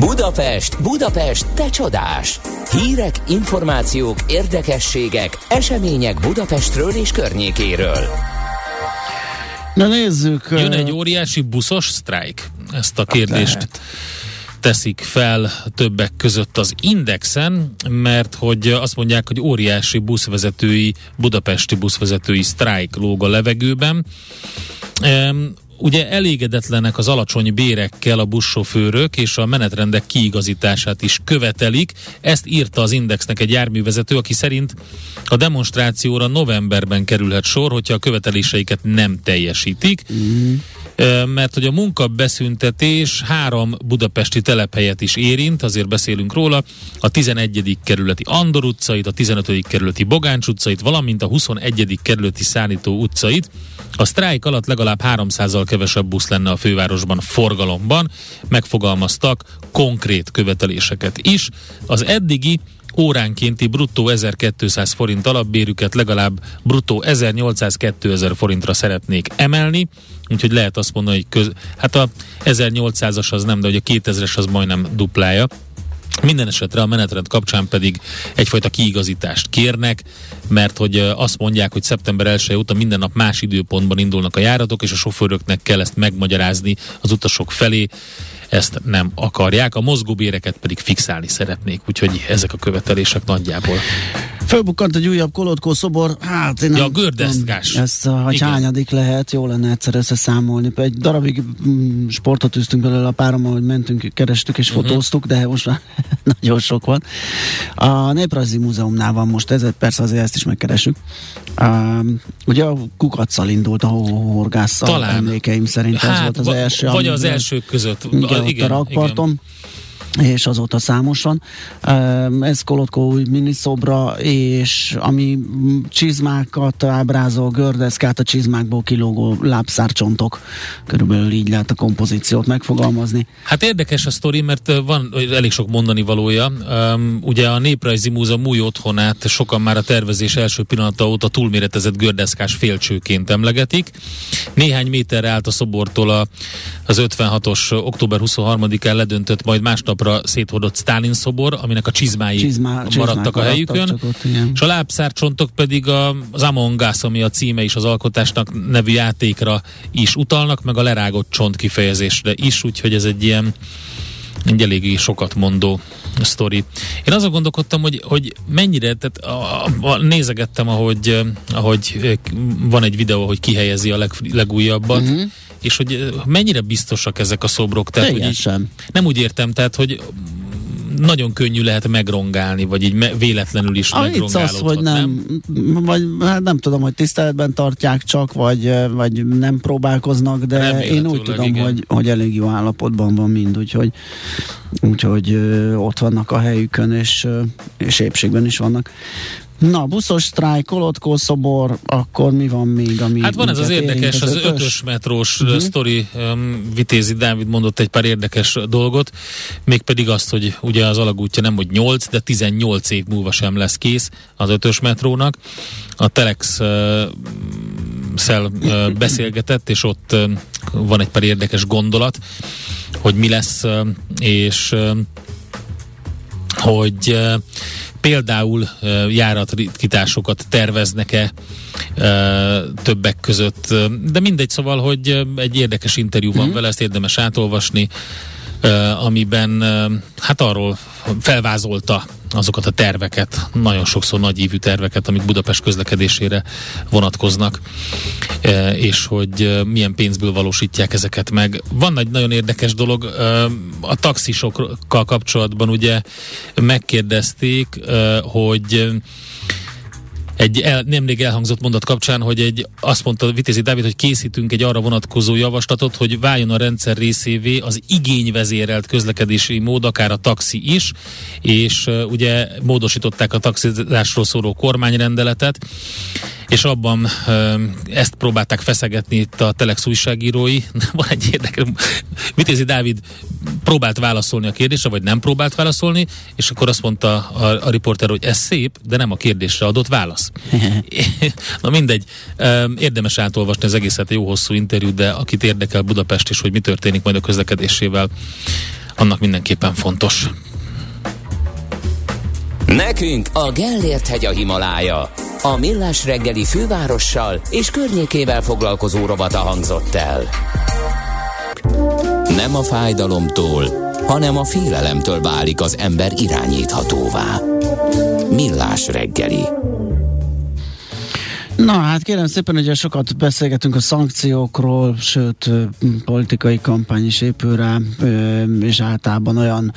Budapest, Budapest, te csodás! Hírek, információk, érdekességek, események Budapestről és környékéről. Na nézzük. Jön egy óriási buszos sztrájk? Ezt a kérdést lehet teszik fel többek között az Indexen, mert hogy azt mondják, hogy óriási buszvezetői, budapesti buszvezetői sztrájk lóg a levegőben. Ugye elégedetlenek az alacsony bérekkel a buszsofőrök, és a menetrendek kiigazítását is követelik. Ezt írta az Indexnek egy járművezető, aki szerint a demonstrációra novemberben kerülhet sor, hogyha a követeléseiket nem teljesítik. Mm mert hogy a munkabeszüntetés három budapesti telephelyet is érint, azért beszélünk róla, a 11. kerületi Andor utcait, a 15. kerületi Bogáncs utcait, valamint a 21. kerületi Szállító utcait. A sztrájk alatt legalább 300-al kevesebb busz lenne a fővárosban forgalomban, megfogalmaztak konkrét követeléseket is. Az eddigi óránkénti bruttó 1200 forint alapbérüket legalább bruttó 1800-2000 forintra szeretnék emelni, úgyhogy lehet azt mondani, hogy köz, hát a 1800-as az nem, de hogy a 2000-es az majdnem duplája. Minden esetre a menetrend kapcsán pedig egyfajta kiigazítást kérnek, mert hogy azt mondják, hogy szeptember 1 óta minden nap más időpontban indulnak a járatok, és a sofőröknek kell ezt megmagyarázni az utasok felé, ezt nem akarják, a mozgóbéreket pedig fixálni szeretnék, úgyhogy ezek a követelések nagyjából. Fölbukkant egy újabb kolotkó szobor, hát én nem ja, a gördeszkás. Ez, hogy Igen. hányadik lehet, jó lenne egyszer összeszámolni. Egy darabig mm, sportot üztünk belőle a párom, ahogy mentünk, kerestük és uh-huh. fotóztuk, de most már (laughs) nagyon sok van. A Néprajzi Múzeumnál van most ez, persze azért ezt is megkeresünk. Uh, ugye a kukacsal indult a horgásszal Talán. emlékeim szerint hát, ez volt az első. Vagy az elsők között. Igen, a, igen, a rakparton. Igen és azóta számos van. Ez Kolotkó új miniszobra, és ami csizmákat ábrázol, gördeszkát, a csizmákból kilógó lábszárcsontok. Körülbelül így lehet a kompozíciót megfogalmazni. Hát érdekes a sztori, mert van elég sok mondani valója. Ugye a Néprajzi Múzeum új otthonát sokan már a tervezés első pillanata óta túlméretezett gördeszkás félcsőként emlegetik. Néhány méterre állt a szobortól az 56-os október 23-án ledöntött, majd másnap napra széthordott Stalin szobor, aminek a csizmái Csizmá, maradtak a helyükön, ott, és a lábszárcsontok pedig a, az Among Us, ami a címe is az alkotásnak nevű játékra is utalnak, meg a lerágott csont kifejezésre is, úgyhogy ez egy ilyen egy eléggé sokat mondó sztori. Én azon gondolkodtam, hogy, hogy mennyire, tehát a, a, nézegettem, ahogy, ahogy van egy videó, hogy kihelyezi a leg, legújabbat, uh-huh és hogy mennyire biztosak ezek a szobrok? Tehát, hogy így, sem. nem úgy értem, tehát, hogy nagyon könnyű lehet megrongálni, vagy így me- véletlenül is A vicc az, hogy nem, nem, vagy hát nem tudom, hogy tiszteletben tartják csak, vagy, vagy nem próbálkoznak, de én úgy tudom, hogy, hogy elég jó állapotban van mind, úgyhogy, úgyhogy ott vannak a helyükön, és, és épségben is vannak. Na, buszos sztrájk, Kolotkó szobor, akkor mi van még? Ami hát van ez az érdekes, az, az ötös, metrós uh-huh. sztori, um, Vitézi Dávid mondott egy pár érdekes dolgot, mégpedig azt, hogy ugye az alagútja nem hogy 8, de 18 év múlva sem lesz kész az ötös metrónak. A Telex uh, szel uh, beszélgetett, és ott uh, van egy pár érdekes gondolat, hogy mi lesz, uh, és uh, hogy uh, például járatritkításokat terveznek-e többek között, de mindegy, szóval, hogy egy érdekes interjú van mm-hmm. vele, ezt érdemes átolvasni, amiben hát arról felvázolta azokat a terveket, nagyon sokszor nagyívű terveket, amik Budapest közlekedésére vonatkoznak, és hogy milyen pénzből valósítják ezeket meg. Van egy nagyon érdekes dolog, a taxisokkal kapcsolatban ugye megkérdezték, hogy egy el, nemrég elhangzott mondat kapcsán, hogy egy, azt mondta Vitézi Dávid, hogy készítünk egy arra vonatkozó javaslatot, hogy váljon a rendszer részévé az igényvezérelt közlekedési mód, akár a taxi is, és uh, ugye módosították a taxizásról szóló kormányrendeletet, és abban ezt próbálták feszegetni itt a Telex újságírói. (laughs) Van egy érdekes, Vitézi Dávid próbált válaszolni a kérdésre, vagy nem próbált válaszolni, és akkor azt mondta a, a riporter, hogy ez szép, de nem a kérdésre adott válasz. (laughs) Na mindegy, érdemes átolvasni az egészet, jó hosszú interjú, de akit érdekel Budapest is, hogy mi történik majd a közlekedésével, annak mindenképpen fontos. Nekünk a Gellért hegy a Himalája. A Millás reggeli fővárossal és környékével foglalkozó robata hangzott el. Nem a fájdalomtól, hanem a félelemtől válik az ember irányíthatóvá. Millás reggeli. Na hát kérem szépen, ugye sokat beszélgetünk a szankciókról, sőt politikai kampány is épül rá, és általában olyan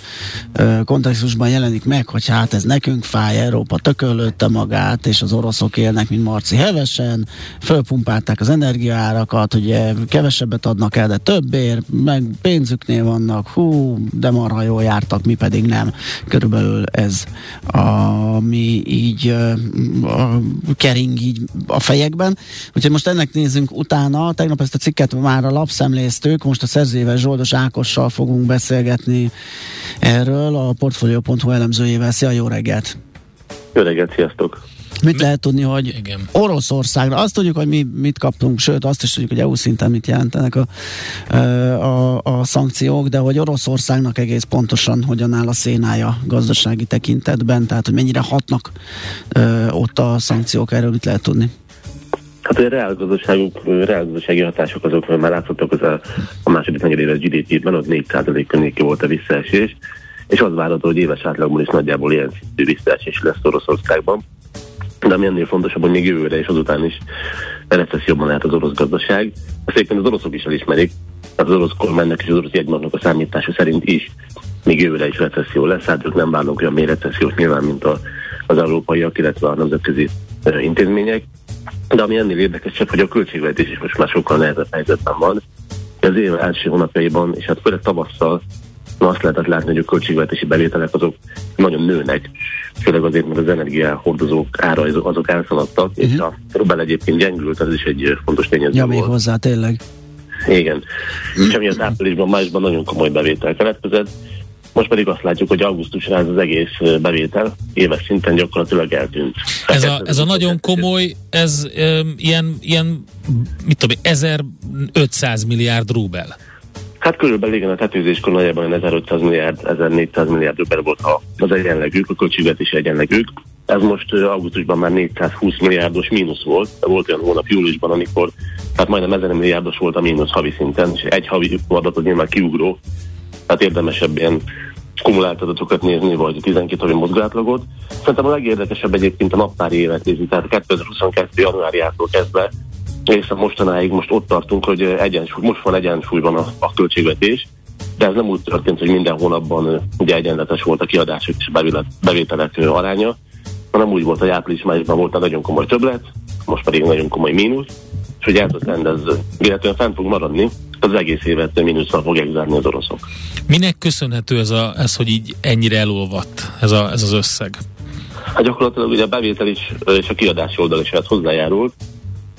kontextusban jelenik meg, hogy hát ez nekünk fáj, Európa tökölötte magát, és az oroszok élnek, mint Marci hevesen, fölpumpálták az energiaárakat, ugye kevesebbet adnak el, de többért, meg pénzüknél vannak, hú, de marha jól jártak, mi pedig nem. Körülbelül ez, ami így a kering így a fejekben. Úgyhogy most ennek nézzünk utána. Tegnap ezt a cikket már a lapszemléztük, most a szerzőjével Zsoldos Ákossal fogunk beszélgetni erről, a Portfolio.hu elemzőjével. Szia, jó reggelt! Jó reggelt, sziasztok! Mit lehet tudni, hogy Igen. Oroszországra, azt tudjuk, hogy mi mit kaptunk, sőt azt is tudjuk, hogy EU szinten mit jelentenek a, a, a szankciók, de hogy Oroszországnak egész pontosan hogyan áll a szénája gazdasági tekintetben, tehát hogy mennyire hatnak ö, ott a szankciók, erről mit lehet tudni? Hát a reálgazdaságok, reálgazdasági hatások azok már látszottak az a, a második negyedéves GDP-ben, ott 4% környéki volt a visszaesés, és az várható, hogy éves átlagban is nagyjából ilyen szintű visszaesés lesz Oroszországban. De ami ennél fontosabb, hogy még jövőre és azután is recesszióban lehet az orosz gazdaság. Ezt egyébként az oroszok is elismerik, az orosz kormánynak és az orosz jegybanknak a számítása szerint is még jövőre is recesszió lesz, hát ők nem várnak olyan mély recessziót nyilván, mint a, az európaiak, illetve a nemzetközi intézmények. De ami ennél érdekesebb, hogy a költségvetés is most már sokkal nehezebb helyzetben van. Az év első hónapjaiban, és hát főleg tavasszal Na azt lehetett látni, hogy a költségvetési bevételek azok nagyon nőnek, főleg azért, mert az energiahordozók ára azok elszaladtak, uh-huh. és mhm. a rubel egyébként gyengült, ez is egy fontos tényező ja, volt. még hozzá, tényleg. Igen. Uh-huh. És amiatt áprilisban, májusban nagyon komoly bevétel keletkezett, most pedig azt látjuk, hogy augusztusra ez az egész bevétel éves szinten gyakorlatilag eltűnt. Ez a, ez a nagyon komoly, ez um, ilyen, ilyen, mit tudom, 1500 milliárd rubel. Hát körülbelül igen, a tetőzéskor nagyjából 1500 milliárd, 1400 milliárd rubel volt az egyenlegük, a költségvetési egyenlegük. Ez most augusztusban már 420 milliárdos mínusz volt. Volt olyan hónap júliusban, amikor hát majdnem 1000 milliárdos volt a mínusz havi szinten, és egy havi adat az nyilván kiugró. Tehát érdemesebb ilyen kumulált adatokat nézni, vagy 12 havi mozgátlagot. Szerintem a legérdekesebb egyébként a naptári évet nézni, tehát 2022. januárjától kezdve egészen mostanáig most ott tartunk, hogy egyensúly, most van egyensúlyban a, a költségvetés, de ez nem úgy történt, hogy minden hónapban ugye egyenletes volt a kiadások és a bevételek aránya, hanem úgy volt, hogy április-májusban volt a nagyon komoly többlet, most pedig nagyon komoly mínusz, és hogy el tud rendezni, illetve fent fog maradni, az egész évet mínuszra fogják zárni az oroszok. Minek köszönhető ez, a, ez hogy így ennyire elolvadt ez, a, ez az összeg? Hát gyakorlatilag ugye a bevétel is és a kiadási oldal is ehhez hozzájárult.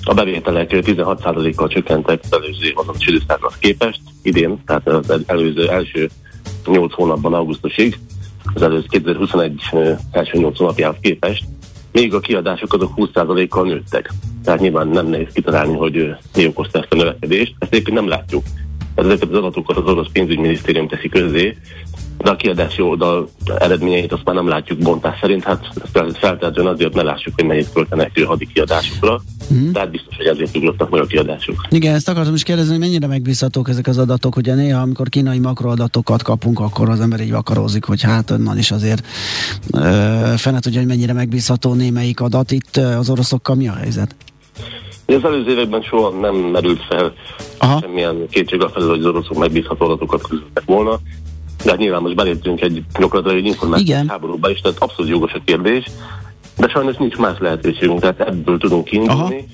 A bevételek 16%-kal csökkentek az előző évadon időszakhoz képest, idén, tehát az előző első 8 hónapban augusztusig, az előző 2021 első 8 hónapjához képest, még a kiadások azok 20%-kal nőttek. Tehát nyilván nem nehéz kitalálni, hogy mi okozta ezt a növekedést. Ezt egyébként nem látjuk. Ezeket az adatokat az orosz pénzügyminisztérium teszi közé, de a kiadási oldal eredményeit azt már nem látjuk bontás szerint, hát feltétlenül azért ne lássuk, hogy mennyit költenek hadi kiadásokra, mm. tehát biztos, hogy ezért ugrottak meg a kiadások. Igen, ezt akartam is kérdezni, hogy mennyire megbízhatók ezek az adatok, ugye néha, amikor kínai makroadatokat kapunk, akkor az ember így vakarózik, hogy hát onnan is azért ö, fene tudja, hogy mennyire megbízható némelyik adat. Itt az oroszokkal mi a helyzet? Az előző években soha nem merült fel Aha. semmilyen kétség a felül, hogy az oroszok megbízható adatokat közöttek volna. De hát nyilván most beléptünk egy gyakorlatilag egy információs háborúba is, tehát abszolút jogos a kérdés. De sajnos nincs más lehetőségünk, tehát ebből tudunk kiindulni.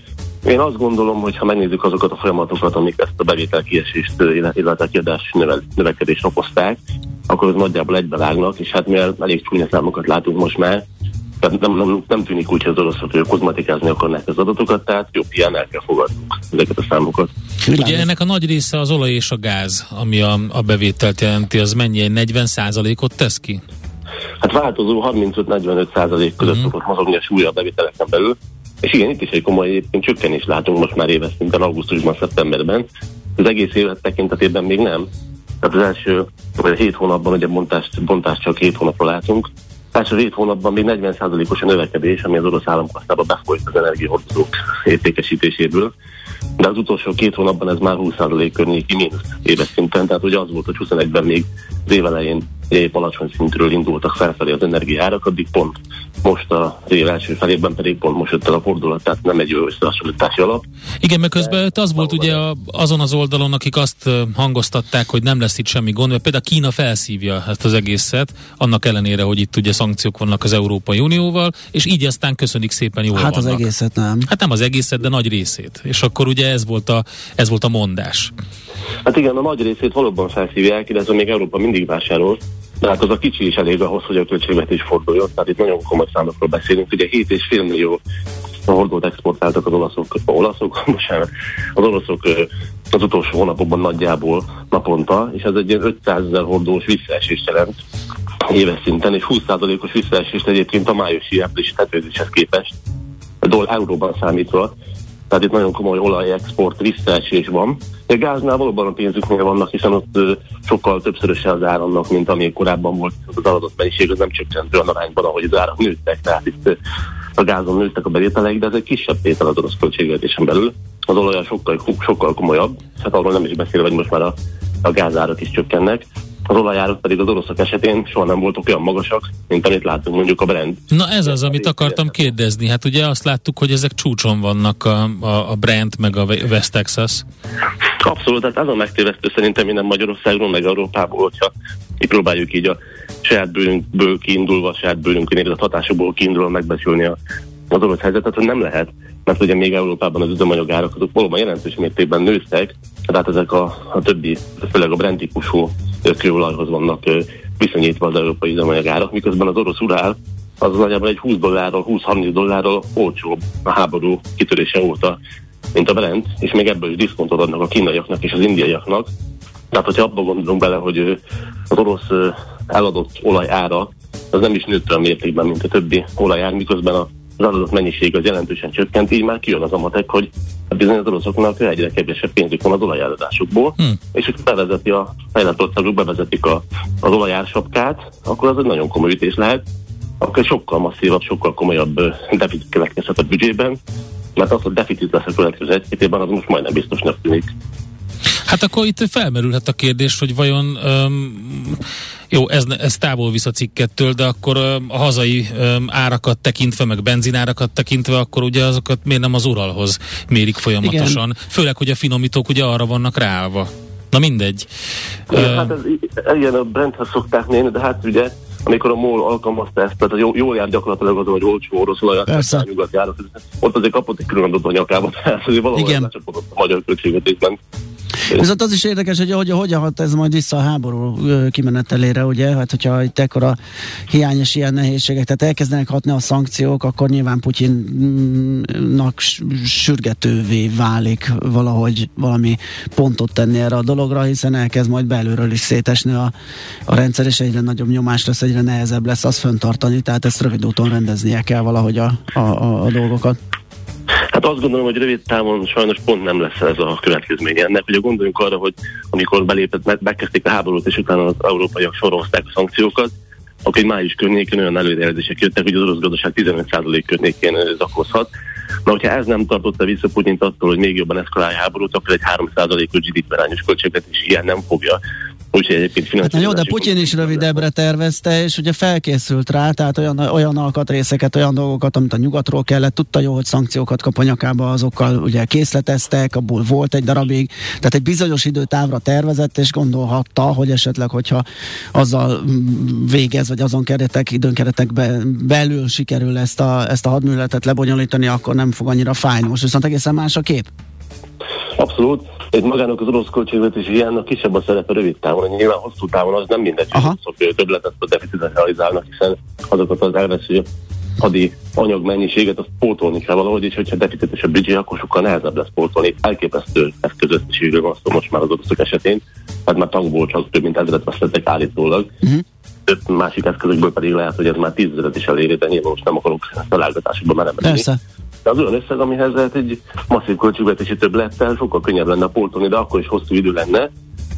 Én azt gondolom, hogy ha megnézzük azokat a folyamatokat, amik ezt a bevétel kiesést, illetve a kiadás növekedést okozták, akkor az nagyjából egybevágnak, és hát mivel elég csúnya számokat látunk most már, tehát nem, nem, nem tűnik úgy, hogy az oroszok ők kozmetikázni akarnák az adatokat, tehát jobb ilyen el kell fogadnunk ezeket a számokat. Ugye ennek a nagy része az olaj és a gáz, ami a, a bevételt jelenti, az mennyi? 40 ot tesz ki? Hát változó 35-45 százalék között uh-huh. szokott mozogni a súlya a bevételeken belül, és igen, itt is egy komoly egyébként csökkenést látunk most már éves szinten, augusztusban, szeptemberben. Az egész évet tekintetében még nem. Tehát az első vagy 7 hónapban ugye bontást, bontást csak 7 hónapra látunk, első 7 hónapban még 40%-os a növekedés, ami az orosz államkasszába befolyt az energiahordozók értékesítéséből. De az utolsó két hónapban ez már 20% környéki mínusz éves szinten, tehát ugye az volt, hogy 21-ben még az év elején épp alacsony szintről indultak felfelé az energiárak, addig pont most a év első felében pedig pont most jött el a fordulat, tehát nem egy jó összehasonlítási alap. Igen, mert közben de, az volt ugye a, azon az oldalon, akik azt hangoztatták, hogy nem lesz itt semmi gond, mert például Kína felszívja ezt az egészet, annak ellenére, hogy itt ugye szankciók vannak az Európai Unióval, és így aztán köszönik szépen jól Hát vannak. az egészet nem. Hát nem az egészet, de nagy részét. És akkor ugye ez volt a, ez volt a mondás. Hát igen, a nagy részét valóban felszívják, illetve még Európa mindig vásárol, de hát az a kicsi is elég ahhoz, hogy a költségvetés forduljon, tehát itt nagyon komoly számokról beszélünk. Ugye 7,5 millió hordót exportáltak az olaszok, olaszok, (laughs) bocsánat, az oroszok az utolsó hónapokban nagyjából naponta, és ez egy ilyen 500 ezer hordós visszaesést jelent éves szinten, és 20%-os visszaesést egyébként a májusi áprilisi tetőzéshez képest, doll euróban számítva, tehát itt nagyon komoly olajexport visszaesés van. A gáznál valóban a pénzüknél vannak, hiszen ott sokkal többszöröse az áramnak, mint ami korábban volt az adott mennyiség, az nem csökkent olyan arányban, ahogy az árak nőttek, tehát itt a gázon nőttek a bevételeik, de ez egy kisebb tétel az orosz költségvetésen belül. Az olaj sokkal, sokkal komolyabb, hát arról nem is beszélve, hogy most már a, a gázárak is csökkennek az olajárak pedig az oroszok esetén soha nem voltak olyan magasak, mint amit látunk mondjuk a Brent. Na ez az, amit akartam kérdezni. Hát ugye azt láttuk, hogy ezek csúcson vannak a, a, a Brent meg a West Texas. Abszolút, tehát az a megtévesztő szerintem minden Magyarországról, meg Európából, hogyha itt próbáljuk így a saját bőrünkből kiindulva, a saját bőrünkön érezett hatásokból kiindulva megbeszélni a, az orosz helyzetet, hogy nem lehet, mert ugye még Európában az üzemanyagárak azok valóban jelentős mértékben nőttek, tehát ezek a, a többi, főleg a Brent típusú kőolajhoz vannak viszonyítva az európai üzemanyagárak, miközben az orosz urál az nagyjából egy 20 dollárral, 20-30 dollárral olcsóbb a háború kitörése óta, mint a Brent, és még ebből is diszkontot adnak a kínaiaknak és az indiaiaknak. Tehát, hogyha abban gondolunk bele, hogy az orosz eladott olaj ára az nem is nőtt olyan mértékben, mint a többi olajár, miközben a az adott mennyiség az jelentősen csökkent, így már kijön az a matek, hogy a bizony az oroszoknak egyre kevesebb pénzük van az olajáradásukból, hmm. és hogy bevezeti a fejlett országok, bevezetik a, az olajársapkát, akkor az egy nagyon komoly ütés lehet, akkor sokkal masszívabb, sokkal komolyabb deficit következhet a büdzsében, mert az, hogy deficit lesz a következő egy évben, az most majdnem biztosnak tűnik. Hát akkor itt felmerülhet a kérdés, hogy vajon um, jó, ez, ez távol visz a cikkettől, de akkor a hazai árakat tekintve, meg benzinárakat tekintve, akkor ugye azokat miért nem az uralhoz mérik folyamatosan? Igen. Főleg, hogy a finomítók ugye arra vannak ráállva. Na mindegy. Igen, Ö, hát ez, igen, a Brenthez szokták nézni, de hát ugye amikor a MOL alkalmazta ezt, tehát jó, jól jár gyakorlatilag az, hogy olcsó orosz olajat, a nyugat járat, ott azért kapott egy külön adott a nyakába, (laughs) tehát azért valahol Igen. lecsapódott a magyar költségvetésben. Viszont az is érdekes, hogy hogy, hogyan hat ez majd vissza a háború kimenetelére, ugye? Hát, hogyha itt ekkora hiányos ilyen nehézségek, tehát elkezdenek hatni a szankciók, akkor nyilván Putyinnak sürgetővé válik valahogy valami pontot tenni erre a dologra, hiszen elkezd majd belülről is szétesni a, a rendszer, és egyre nagyobb nyomás lesz, egyre nehezebb lesz azt föntartani, tehát ezt rövid úton rendeznie kell valahogy a, a, a dolgokat. Hát azt gondolom, hogy rövid távon sajnos pont nem lesz ez a következménye ennek. Ugye gondoljunk arra, hogy amikor belépett, mert megkezdték a háborút, és utána az európaiak sorolták a szankciókat, akkor egy május környékén olyan előrejelzések jöttek, hogy az orosz gazdaság 15% környékén zakozhat. Na, hogyha ez nem tartotta vissza Putyint attól, hogy még jobban eszkalálja háborút, akkor egy 3%-os GDP arányos költségvetés ilyen nem fogja. Úgyhogy egyébként Hát jó, de Putyin is rövidebbre tervezte, és ugye felkészült rá, tehát olyan, olyan alkatrészeket, olyan dolgokat, amit a nyugatról kellett, tudta jó, hogy szankciókat kap a nyakába, azokkal ugye készleteztek, abból volt egy darabig, tehát egy bizonyos időtávra tervezett, és gondolhatta, hogy esetleg, hogyha azzal mm, végez, vagy azon keretek, időnkeretek be, belül sikerül ezt a, ezt a hadműveletet lebonyolítani, akkor nem fog annyira fájni. Most viszont egészen más a kép. Abszolút. Itt magának az orosz költségvetés ilyen a kisebb a szerepe rövid távon. Nyilván hosszú távon az nem mindegy, hogy Aha. sokszor többletet a deficitet realizálnak, hiszen azokat az elvesző hadi anyag mennyiséget azt pótolni kell valahogy, és hogyha deficites a büdzsé, akkor sokkal nehezebb lesz pótolni. Elképesztő eszközösszességről van szó most már az oroszok esetén, hát már tankból csak több mint ezeret vesztettek állítólag. Több másik eszközökből pedig lehet, hogy ez már tízezeret is eléri, de nyilván most nem akarok találgatásokba menemelni. Persze. De az olyan összeg, amihez lehet egy masszív költségvetési többlettel sokkal könnyebb lenne pótolni, de akkor is hosszú idő lenne.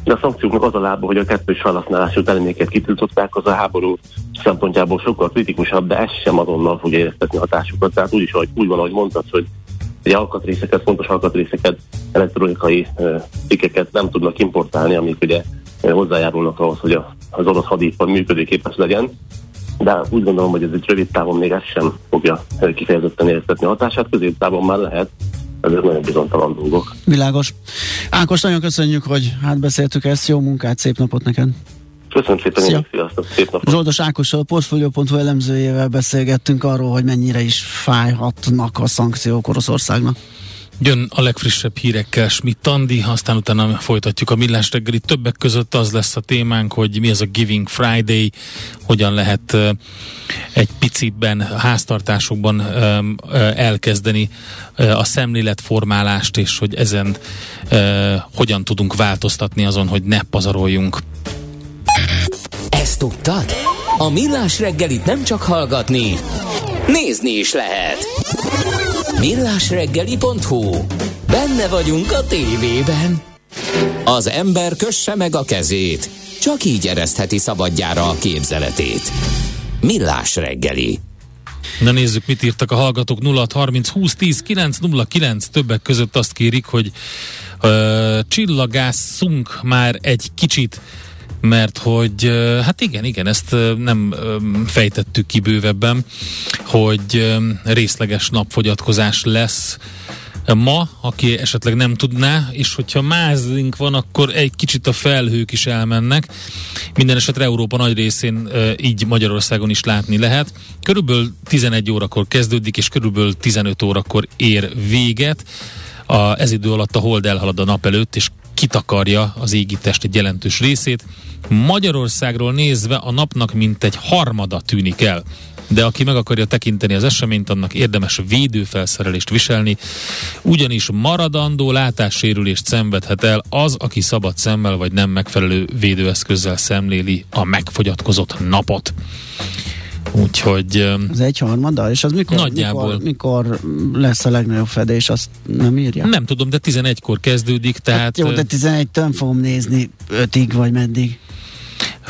De a szankcióknak az a lába, hogy a kettős felhasználású terméket kitiltották, az a háború szempontjából sokkal kritikusabb, de ez sem azonnal fog éreztetni hatásukat. Tehát úgy is, hogy úgy van, ahogy mondtad, hogy egy alkatrészeket, fontos alkatrészeket, elektronikai cikkeket nem tudnak importálni, amik ugye hozzájárulnak ahhoz, hogy a, az orosz hadipar működőképes legyen de úgy gondolom, hogy ez egy rövid távon még ez sem fogja kifejezetten éreztetni a hatását, középtávon már lehet, ezek nagyon bizonytalan dolgok. Világos. Ákos, nagyon köszönjük, hogy átbeszéltük ezt. Jó munkát, szép napot neked! Köszönöm szépen, Szia. sziasztok, szép napot! Zsoldos Ákossal, a Portfolio.hu elemzőjével beszélgettünk arról, hogy mennyire is fájhatnak a szankciók Oroszországnak. Jön a legfrissebb hírekkel Schmidt Andi, aztán utána folytatjuk a millás reggeli. Többek között az lesz a témánk, hogy mi az a Giving Friday, hogyan lehet egy piciben, háztartásokban elkezdeni a szemléletformálást, és hogy ezen hogyan tudunk változtatni azon, hogy ne pazaroljunk. Ezt tudtad? A Millás reggelit nem csak hallgatni, nézni is lehet. Millásreggeli.hu Benne vagyunk a tévében. Az ember kösse meg a kezét, csak így eresztheti szabadjára a képzeletét. Millás reggeli. Na nézzük, mit írtak a hallgatók 0 30 20 10 9 0 9 többek között azt kérik, hogy ö, csillagászunk már egy kicsit, mert hogy hát igen, igen, ezt nem fejtettük ki bővebben, hogy részleges napfogyatkozás lesz ma, aki esetleg nem tudná, és hogyha mázlink van, akkor egy kicsit a felhők is elmennek. Minden esetre Európa nagy részén így Magyarországon is látni lehet. Körülbelül 11 órakor kezdődik, és körülbelül 15 órakor ér véget. A, ez idő alatt a hold elhalad a nap előtt, és kitakarja az égitest egy jelentős részét. Magyarországról nézve a napnak mintegy harmada tűnik el de aki meg akarja tekinteni az eseményt, annak érdemes védőfelszerelést viselni, ugyanis maradandó látássérülést szenvedhet el az, aki szabad szemmel vagy nem megfelelő védőeszközzel szemléli a megfogyatkozott napot. Úgyhogy Az egyharmada, és az mikor, Nagyjából. mikor, mikor lesz a legnagyobb fedés, azt nem írja? nem tudom, de 11-kor kezdődik, tehát Hát jó, de 11 nem fogom nézni 5-ig vagy meddig.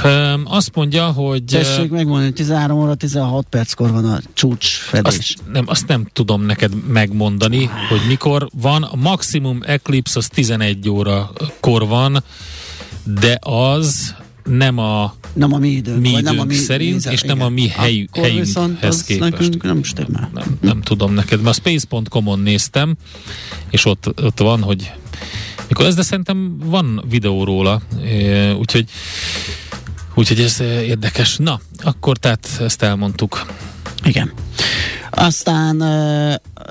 öm, azt mondja, hogy Tessék megmondani, 13 óra 16 perckor van a csúcs fedés. Azt nem, azt nem tudom neked megmondani, hogy mikor van. A maximum eclipse az 11 órakor van, de az nem a nem a mi időnk, mi vagy nem a időnk mi szerint, nézet- és nem igen. a mi hely, Akkor helyünkhez képest. nekünk nem stimmel. Nem, nem tudom neked, mert a space.com-on néztem, és ott, ott van, hogy mikor ez, de szerintem van videó róla, úgyhogy Úgyhogy ez érdekes. Na, akkor tehát ezt elmondtuk. Igen. Aztán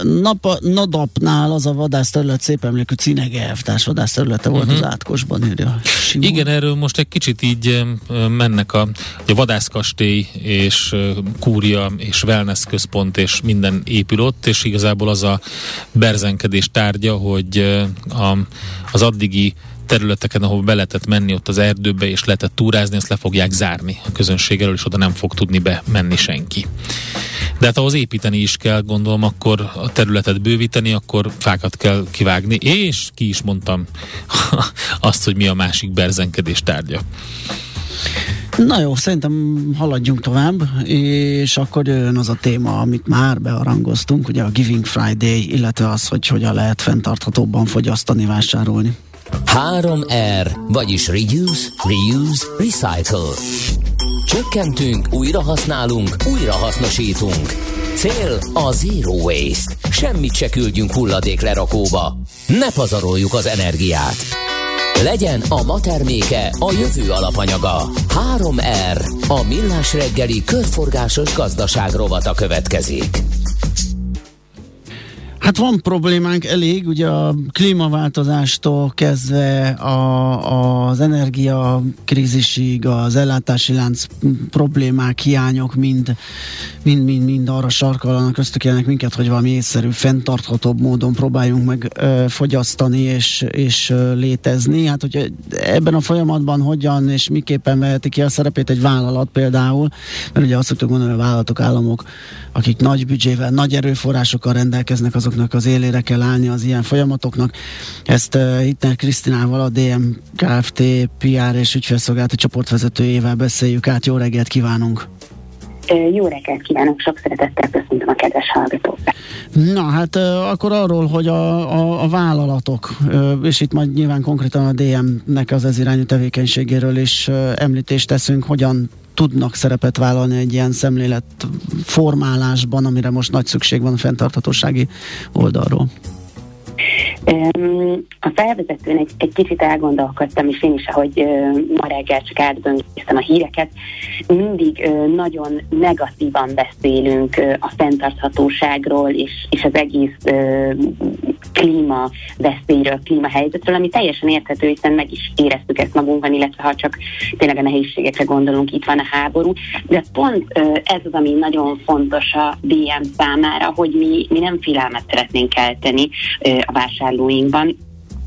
nap, Nadapnál az a vadászterület szép emlékű Cinege elvtárs vadászterülete volt uh-huh. az átkosban, írja. Simon. Igen, erről most egy kicsit így mennek a, a vadászkastély és kúria és wellness központ és minden épül ott, és igazából az a berzenkedés tárgya, hogy a, az addigi területeken, ahol be lehetett menni ott az erdőbe, és lehetett túrázni, ezt le fogják zárni a közönséggel, és oda nem fog tudni bemenni senki. De hát ahhoz építeni is kell, gondolom, akkor a területet bővíteni, akkor fákat kell kivágni, és ki is mondtam (laughs) azt, hogy mi a másik berzenkedés tárgya. Na jó, szerintem haladjunk tovább, és akkor jön az a téma, amit már bearangoztunk, ugye a Giving Friday, illetve az, hogy hogyan lehet fenntarthatóbban fogyasztani, vásárolni. 3R, vagyis Reduce, Reuse, Recycle. Csökkentünk, újra használunk, újra hasznosítunk. Cél a Zero Waste. Semmit se küldjünk hulladék lerakóba. Ne pazaroljuk az energiát. Legyen a ma terméke a jövő alapanyaga. 3R, a millás reggeli körforgásos gazdaság rovata következik. Hát van problémánk elég, ugye a klímaváltozástól kezdve a, az energiakrízisig, az ellátási lánc problémák, hiányok mind, mind, mind, mind arra sarkalanak, köztük minket, hogy valami észszerű, fenntarthatóbb módon próbáljunk meg ö, fogyasztani és, és ö, létezni. Hát, hogy ebben a folyamatban hogyan és miképpen veheti ki a szerepét egy vállalat például, mert ugye azt szoktuk mondani, hogy a vállalatok, államok, akik nagy büdzsével, nagy erőforrásokkal rendelkeznek, azok azoknak az élére kell állni az ilyen folyamatoknak. Ezt uh, Hittner Krisztinával, a DM Kft. PR és ügyfélszolgálati csoportvezetőjével beszéljük át. Jó reggelt kívánunk! Jó reggelt kívánok, sok szeretettel köszöntöm a kedves hallgatókat. Na hát akkor arról, hogy a, a, a vállalatok, és itt majd nyilván konkrétan a DM-nek az ez irányú tevékenységéről is említést teszünk, hogyan tudnak szerepet vállalni egy ilyen szemlélet formálásban, amire most nagy szükség van a fenntarthatósági oldalról? A felvezetőn egy, egy kicsit elgondolkodtam, és én is, ahogy ma reggel csak átböngésztem a híreket, mindig nagyon negatívan beszélünk a fenntarthatóságról és, és az egész klíma veszélyről, klímahelyzetről, ami teljesen érthető, hiszen meg is éreztük ezt magunkban, illetve ha csak tényleg a nehézségekre gondolunk, itt van a háború. De pont ez az, ami nagyon fontos a DM számára, hogy mi, mi nem félelmet szeretnénk kelteni a vásárlóinkban,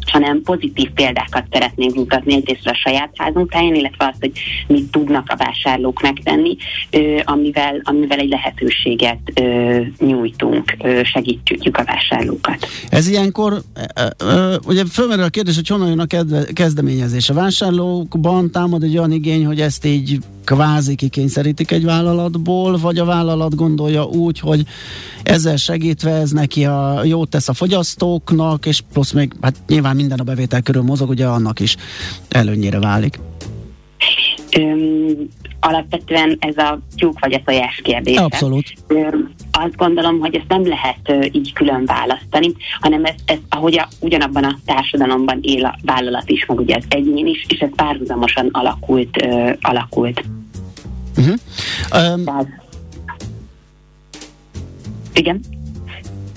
hanem pozitív példákat szeretnénk mutatni egyrészt a saját házunk táján, illetve azt, hogy mit tudnak a vásárlók megtenni, amivel, amivel egy lehetőséget nyújtunk, segítjük a vásárlókat. Ez ilyenkor, ugye fölmerül a kérdés, hogy honnan jön a kezdeményezés. A vásárlókban támad egy olyan igény, hogy ezt így kvázi kikényszerítik egy vállalatból, vagy a vállalat gondolja úgy, hogy ezzel segítve ez neki a jót tesz a fogyasztóknak, és plusz még hát nyilván minden a bevétel körül mozog, ugye annak is előnyére válik. Öm, alapvetően ez a tyúk vagy a tojás kérdése. Abszolút. Öm, azt gondolom, hogy ezt nem lehet ö, így külön választani, hanem ez, ez ahogy a, ugyanabban a társadalomban él a vállalat is, meg ugye az egyén is, és ez párhuzamosan alakult. Ö, alakult. Uh-huh. Um, Tehát, igen.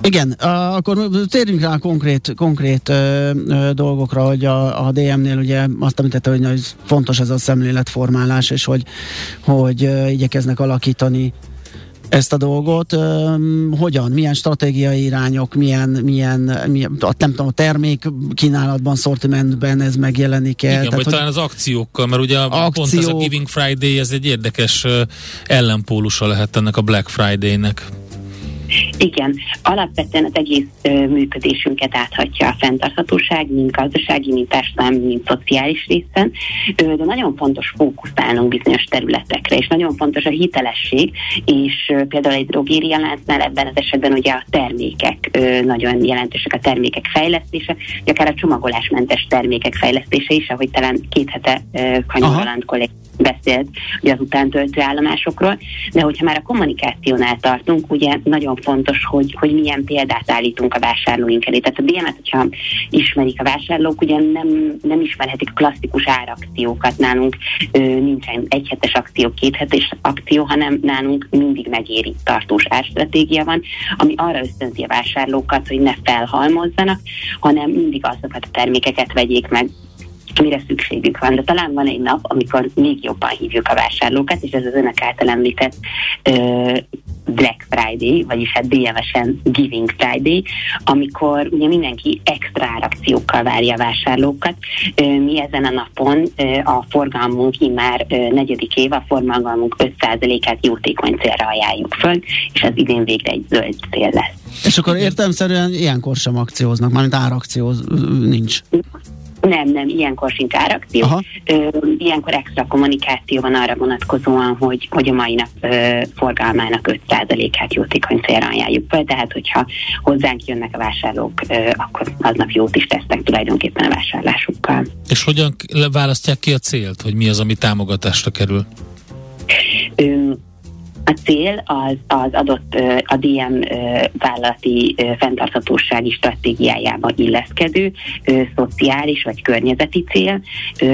Igen, akkor térjünk rá konkrét, konkrét ö, ö, dolgokra, hogy a, a DM-nél ugye azt említette, hogy fontos ez a szemléletformálás, és hogy, hogy ö, igyekeznek alakítani ezt a dolgot. Ö, hogyan, milyen stratégiai irányok, milyen, milyen, milyen a, nem tudom, a termék kínálatban, szortimentben ez megjelenik el. Igen, Tehát, vagy hogy talán az akciókkal, mert ugye akciók, pont ez a Giving Friday, ez egy érdekes ellenpólusa lehet ennek a Black Friday-nek. Igen, alapvetően az egész ö, működésünket áthatja a fenntarthatóság, mind gazdasági, mind társadalmi, mind szociális részen, ö, de nagyon fontos fókuszálnunk bizonyos területekre, és nagyon fontos a hitelesség, és ö, például egy drogérialáncnál ebben az esetben ugye a termékek ö, nagyon jelentősek, a termékek fejlesztése, vagy akár a csomagolásmentes termékek fejlesztése is, ahogy talán két hete Kanyolaland kollég beszélt ugye az utántöltő állomásokról, de hogyha már a kommunikációnál tartunk, ugye nagyon fontos, hogy, hogy milyen példát állítunk a vásárlóink elé. Tehát a DM-et, hogyha ismerik a vásárlók, ugye nem, nem ismerhetik a klasszikus árakciókat nálunk, ö, nincsen egyhetes akció, kéthetes akció, hanem nálunk mindig megéri tartós árstratégia van, ami arra ösztönzi a vásárlókat, hogy ne felhalmozzanak, hanem mindig azokat a termékeket vegyék meg, mire szükségük van. De talán van egy nap, amikor még jobban hívjuk a vásárlókat, és ez az önök által említett ö, Black Friday, vagyis hát DMS-en Giving Friday, amikor ugye mindenki extra árakciókkal várja a vásárlókat. Mi ezen a napon a forgalmunk immár negyedik év, a forgalmunk 5%-át jótékony célra ajánljuk föl, és az idén végre egy zöld cél lesz. És akkor értelmszerűen ilyenkor sem akcióznak, mármint árakció nincs. Nem, nem, ilyenkor sincs árakció. Aha. Ö, ilyenkor extra kommunikáció van arra vonatkozóan, hogy, hogy a mai nap ö, forgalmának 5%-át jótékony célra ajánljuk fel, tehát hogyha hozzánk jönnek a vásárlók, ö, akkor aznap jót is tesznek tulajdonképpen a vásárlásukkal. És hogyan választják ki a célt, hogy mi az, ami támogatásra kerül? Ö, a cél az, az adott a DM vállalati fenntarthatósági stratégiájába illeszkedő szociális vagy környezeti cél.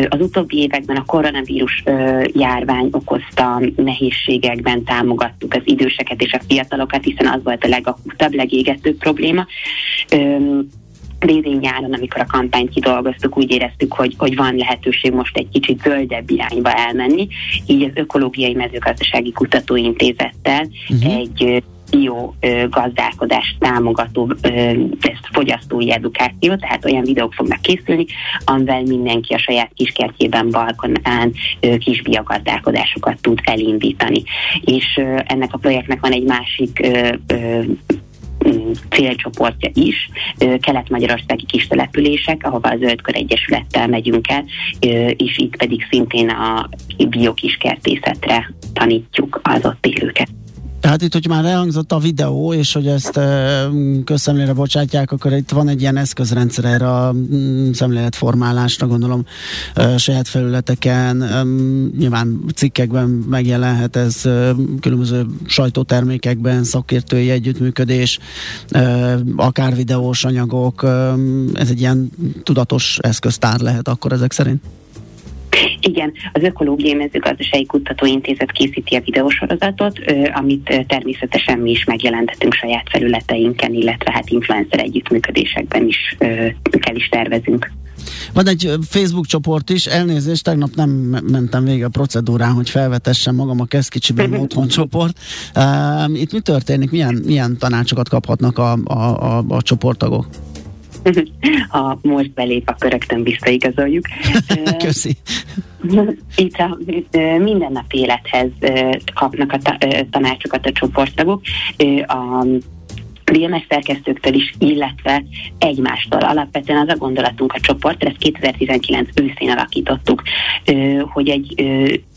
Az utóbbi években a koronavírus járvány okozta nehézségekben támogattuk az időseket és a fiatalokat, hiszen az volt a legakutabb, legégetőbb probléma idén nyáron, amikor a kampányt kidolgoztuk, úgy éreztük, hogy, hogy van lehetőség most egy kicsit zöldebb irányba elmenni. Így az Ökológiai Mezőgazdasági Kutatóintézettel uh-huh. egy bio gazdálkodást támogató ezt fogyasztói edukáció, tehát olyan videók fognak készülni, amivel mindenki a saját kiskertjében, balkonán kis biogazdálkodásokat tud elindítani. És ennek a projektnek van egy másik célcsoportja is, kelet-magyarországi kis települések, ahova a Zöldkör Egyesülettel megyünk el, és itt pedig szintén a biokiskertészetre tanítjuk az ott élőket. Tehát itt, hogy már elhangzott a videó, és hogy ezt közszemlére bocsátják, akkor itt van egy ilyen eszközrendszer erre a mm, szemléletformálásra, gondolom saját felületeken, nyilván cikkekben megjelenhet ez, különböző sajtótermékekben, szakértői együttműködés, akár videós anyagok, ez egy ilyen tudatos eszköztár lehet akkor ezek szerint? Igen, az Ökológiai Mezőgazdasági Kutatóintézet készíti a videósorozatot, amit természetesen mi is megjelentetünk saját felületeinken, illetve hát influencer együttműködésekben is kell is tervezünk. Van egy Facebook csoport is, elnézést, tegnap nem mentem végig a procedúrán, hogy felvetessem magam a Keszkicsiben (laughs) otthon csoport. Itt mi történik? Milyen, milyen tanácsokat kaphatnak a, a, a, a csoporttagok? (laughs) ha most belép, akkor rögtön visszaigazoljuk. (laughs) Köszi. (laughs) Itt a nap élethez kapnak a tanácsokat a csoporttagok. A VMS szerkesztőktől is, illetve egymástól. Alapvetően az a gondolatunk a csoport, ezt 2019 őszén alakítottuk, hogy egy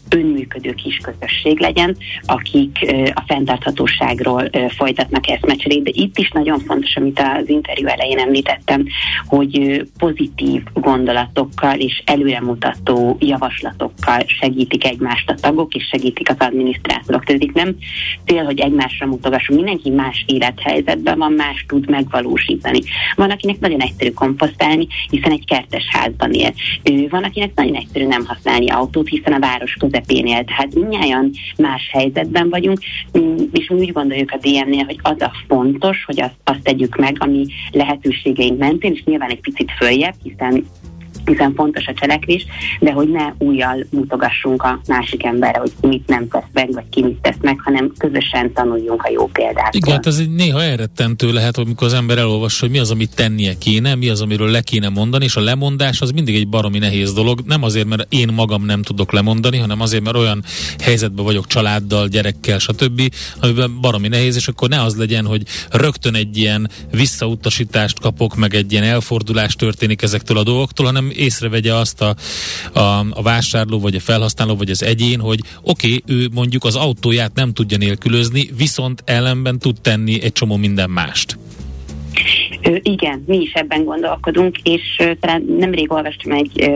önműködő kis közösség legyen, akik a fenntarthatóságról folytatnak eszmecserét. De itt is nagyon fontos, amit az interjú elején említettem, hogy pozitív gondolatokkal és előremutató javaslatokkal segítik egymást a tagok, és segítik az adminisztrátorok. Tehát itt nem cél, hogy egymásra mutogassunk. Mindenki más élethelyzetben van, más tud megvalósítani. Van, akinek nagyon egyszerű komposztálni, hiszen egy kertes házban él. Van, akinek nagyon egyszerű nem használni autót, hiszen a város közel közepénél, tehát mindnyáján más helyzetben vagyunk, mm, és mi úgy gondoljuk a DM-nél, hogy az a fontos, hogy azt, azt tegyük meg, ami lehetőségeink mentén, és nyilván egy picit följebb, hiszen hiszen fontos a cselekvés, de hogy ne újjal mutogassunk a másik emberre, hogy mit nem tesz meg, vagy ki mit tesz meg, hanem közösen tanuljunk a jó példát. Igen, hát ez néha elrettentő lehet, amikor az ember elolvassa, hogy mi az, amit tennie kéne, mi az, amiről le kéne mondani, és a lemondás az mindig egy baromi nehéz dolog. Nem azért, mert én magam nem tudok lemondani, hanem azért, mert olyan helyzetben vagyok családdal, gyerekkel, stb., amiben baromi nehéz, és akkor ne az legyen, hogy rögtön egy ilyen visszautasítást kapok, meg egy ilyen elfordulás történik ezektől a dolgoktól, hanem észrevegye azt a, a, a vásárló, vagy a felhasználó, vagy az egyén, hogy oké, okay, ő mondjuk az autóját nem tudja nélkülözni, viszont ellenben tud tenni egy csomó minden mást. Igen, mi is ebben gondolkodunk, és talán nemrég olvastam egy,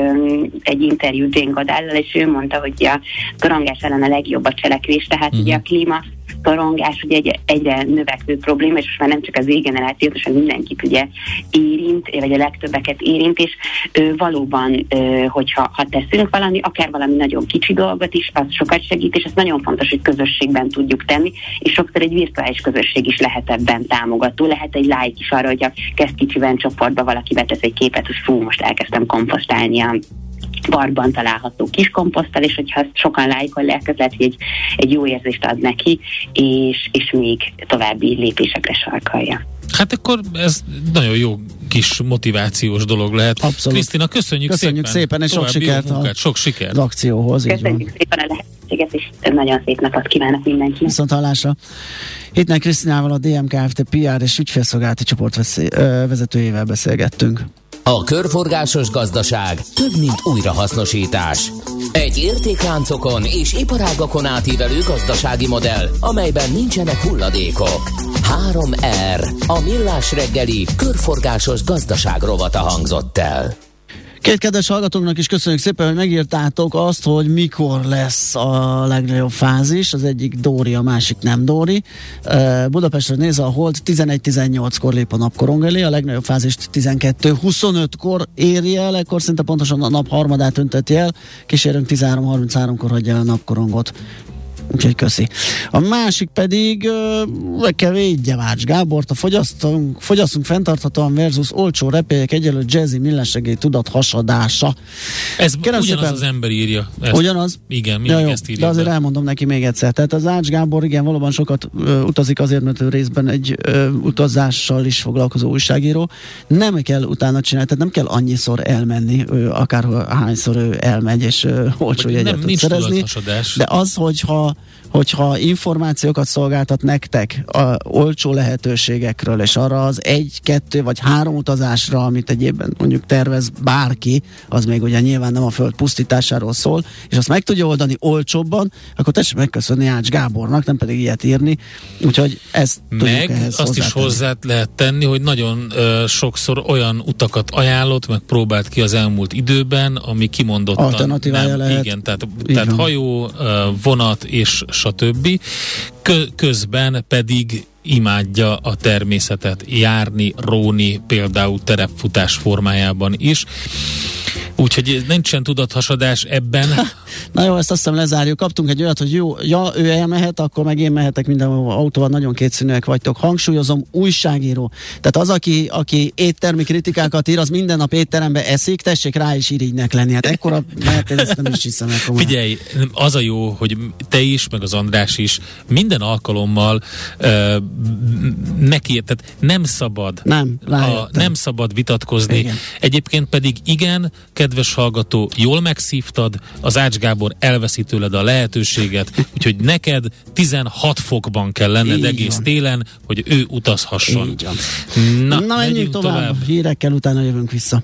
egy interjút Jane Godállal, és ő mondta, hogy a szorongás ellen a legjobb a cselekvés, tehát uh-huh. ugye a klíma szorongás ugye egy, egyre növekvő probléma, és most már nem csak az égenerációt, hanem mindenkit ugye érint, vagy a legtöbbeket érint, és ö, valóban, ö, hogyha ha teszünk valami, akár valami nagyon kicsi dolgot is, az sokat segít, és ez nagyon fontos, hogy közösségben tudjuk tenni, és sokszor egy virtuális közösség is lehet ebben támogató, lehet egy like is arra, hogyha kezd kicsiben csoportba valaki betesz egy képet, hogy fú, most elkezdtem komposztálni a parkban található kis komposzttal, és hogyha ezt sokan lájkolják, ez lehet, hogy egy, egy jó érzést ad neki, és, és még további lépésekre sarkalja. Hát akkor ez nagyon jó kis motivációs dolog lehet. Abszolút. Krisztina, köszönjük, Köszönjük szépen. szépen, és sok sikert a- munkát, sok sikert. Az akcióhoz, így van. Köszönjük szépen a lehetőséget, és nagyon szép napot kívánok mindenkinek. Viszont hallásra. Hittnek Krisztinával a DMKFT PR és ügyfélszolgálati csoport vezetőjével beszélgettünk. A körforgásos gazdaság több, mint újrahasznosítás. Egy értékláncokon és iparágakon átívelő gazdasági modell, amelyben nincsenek hulladékok. 3R. A millás reggeli körforgásos gazdaság rovata hangzott el. Két kedves hallgatónknak is köszönjük szépen, hogy megírtátok azt, hogy mikor lesz a legnagyobb fázis. Az egyik Dóri, a másik nem Dóri. Budapestre nézve a Hold 11-18-kor lép a napkorong elé, a legnagyobb fázist 12-25-kor éri el, ekkor szinte pontosan a nap harmadát önteti el, kísérünk 13-33-kor hagyja el a napkorongot. Úgyhogy köszi. A másik pedig meg kell védje Vács Gábort, a fogyasztunk, fogyasztunk fenntarthatóan versus olcsó repélyek egyelő jazzy millesegély tudat hasadása. Ez Kérem ugyanaz szépen. az ember írja. Ezt. Ugyanaz? Igen, mindig Ja, jó, ezt írja. de azért be. elmondom neki még egyszer. Tehát az Ács Gábor igen, valóban sokat ö, utazik azért, mert ő részben egy ö, utazással is foglalkozó újságíró. Nem kell utána csinálni, tehát nem kell annyiszor elmenni, ö, akár hányszor ő elmegy, és ö, olcsó jegyet nem, tud nincs szerezni. De az, hogyha hogyha információkat szolgáltat nektek a olcsó lehetőségekről, és arra az egy, kettő vagy három utazásra, amit egyébben mondjuk tervez bárki, az még ugye nyilván nem a föld pusztításáról szól, és azt meg tudja oldani olcsóbban, akkor tessék megköszönni Ács Gábornak, nem pedig ilyet írni. Úgyhogy ezt Meg ehhez azt is hozzá lehet tenni, hogy nagyon ö, sokszor olyan utakat ajánlott, meg próbált ki az elmúlt időben, ami kimondottan Alternatívája nem, lehet. Igen, tehát, tehát hajó, ö, vonat és stb. Kö, közben pedig imádja a természetet járni, róni, például terepfutás formájában is. Úgyhogy nincsen tudathasadás ebben. (laughs) Na jó, ezt azt hiszem lezárjuk. Kaptunk egy olyat, hogy jó, ja, ő elmehet, akkor meg én mehetek minden autóval, nagyon kétszínűek vagytok. Hangsúlyozom, újságíró. Tehát az, aki, aki éttermi kritikákat ír, az minden nap étterembe eszik, tessék rá is irigynek lenni. Hát ekkora, mert ezt nem is hiszem komolyan. Figyelj, az a jó, hogy te is, meg az András is minden alkalommal uh, neki, tehát nem szabad Nem, a, nem szabad vitatkozni. Igen. Egyébként pedig igen, kedves hallgató, jól megszívtad, az Ács Gábor elveszi tőled a lehetőséget, (laughs) úgyhogy neked 16 fokban kell lenned Így egész van. télen, hogy ő utazhasson. Így van. Na, Na, menjünk tovább. tovább. Hírekkel utána jövünk vissza.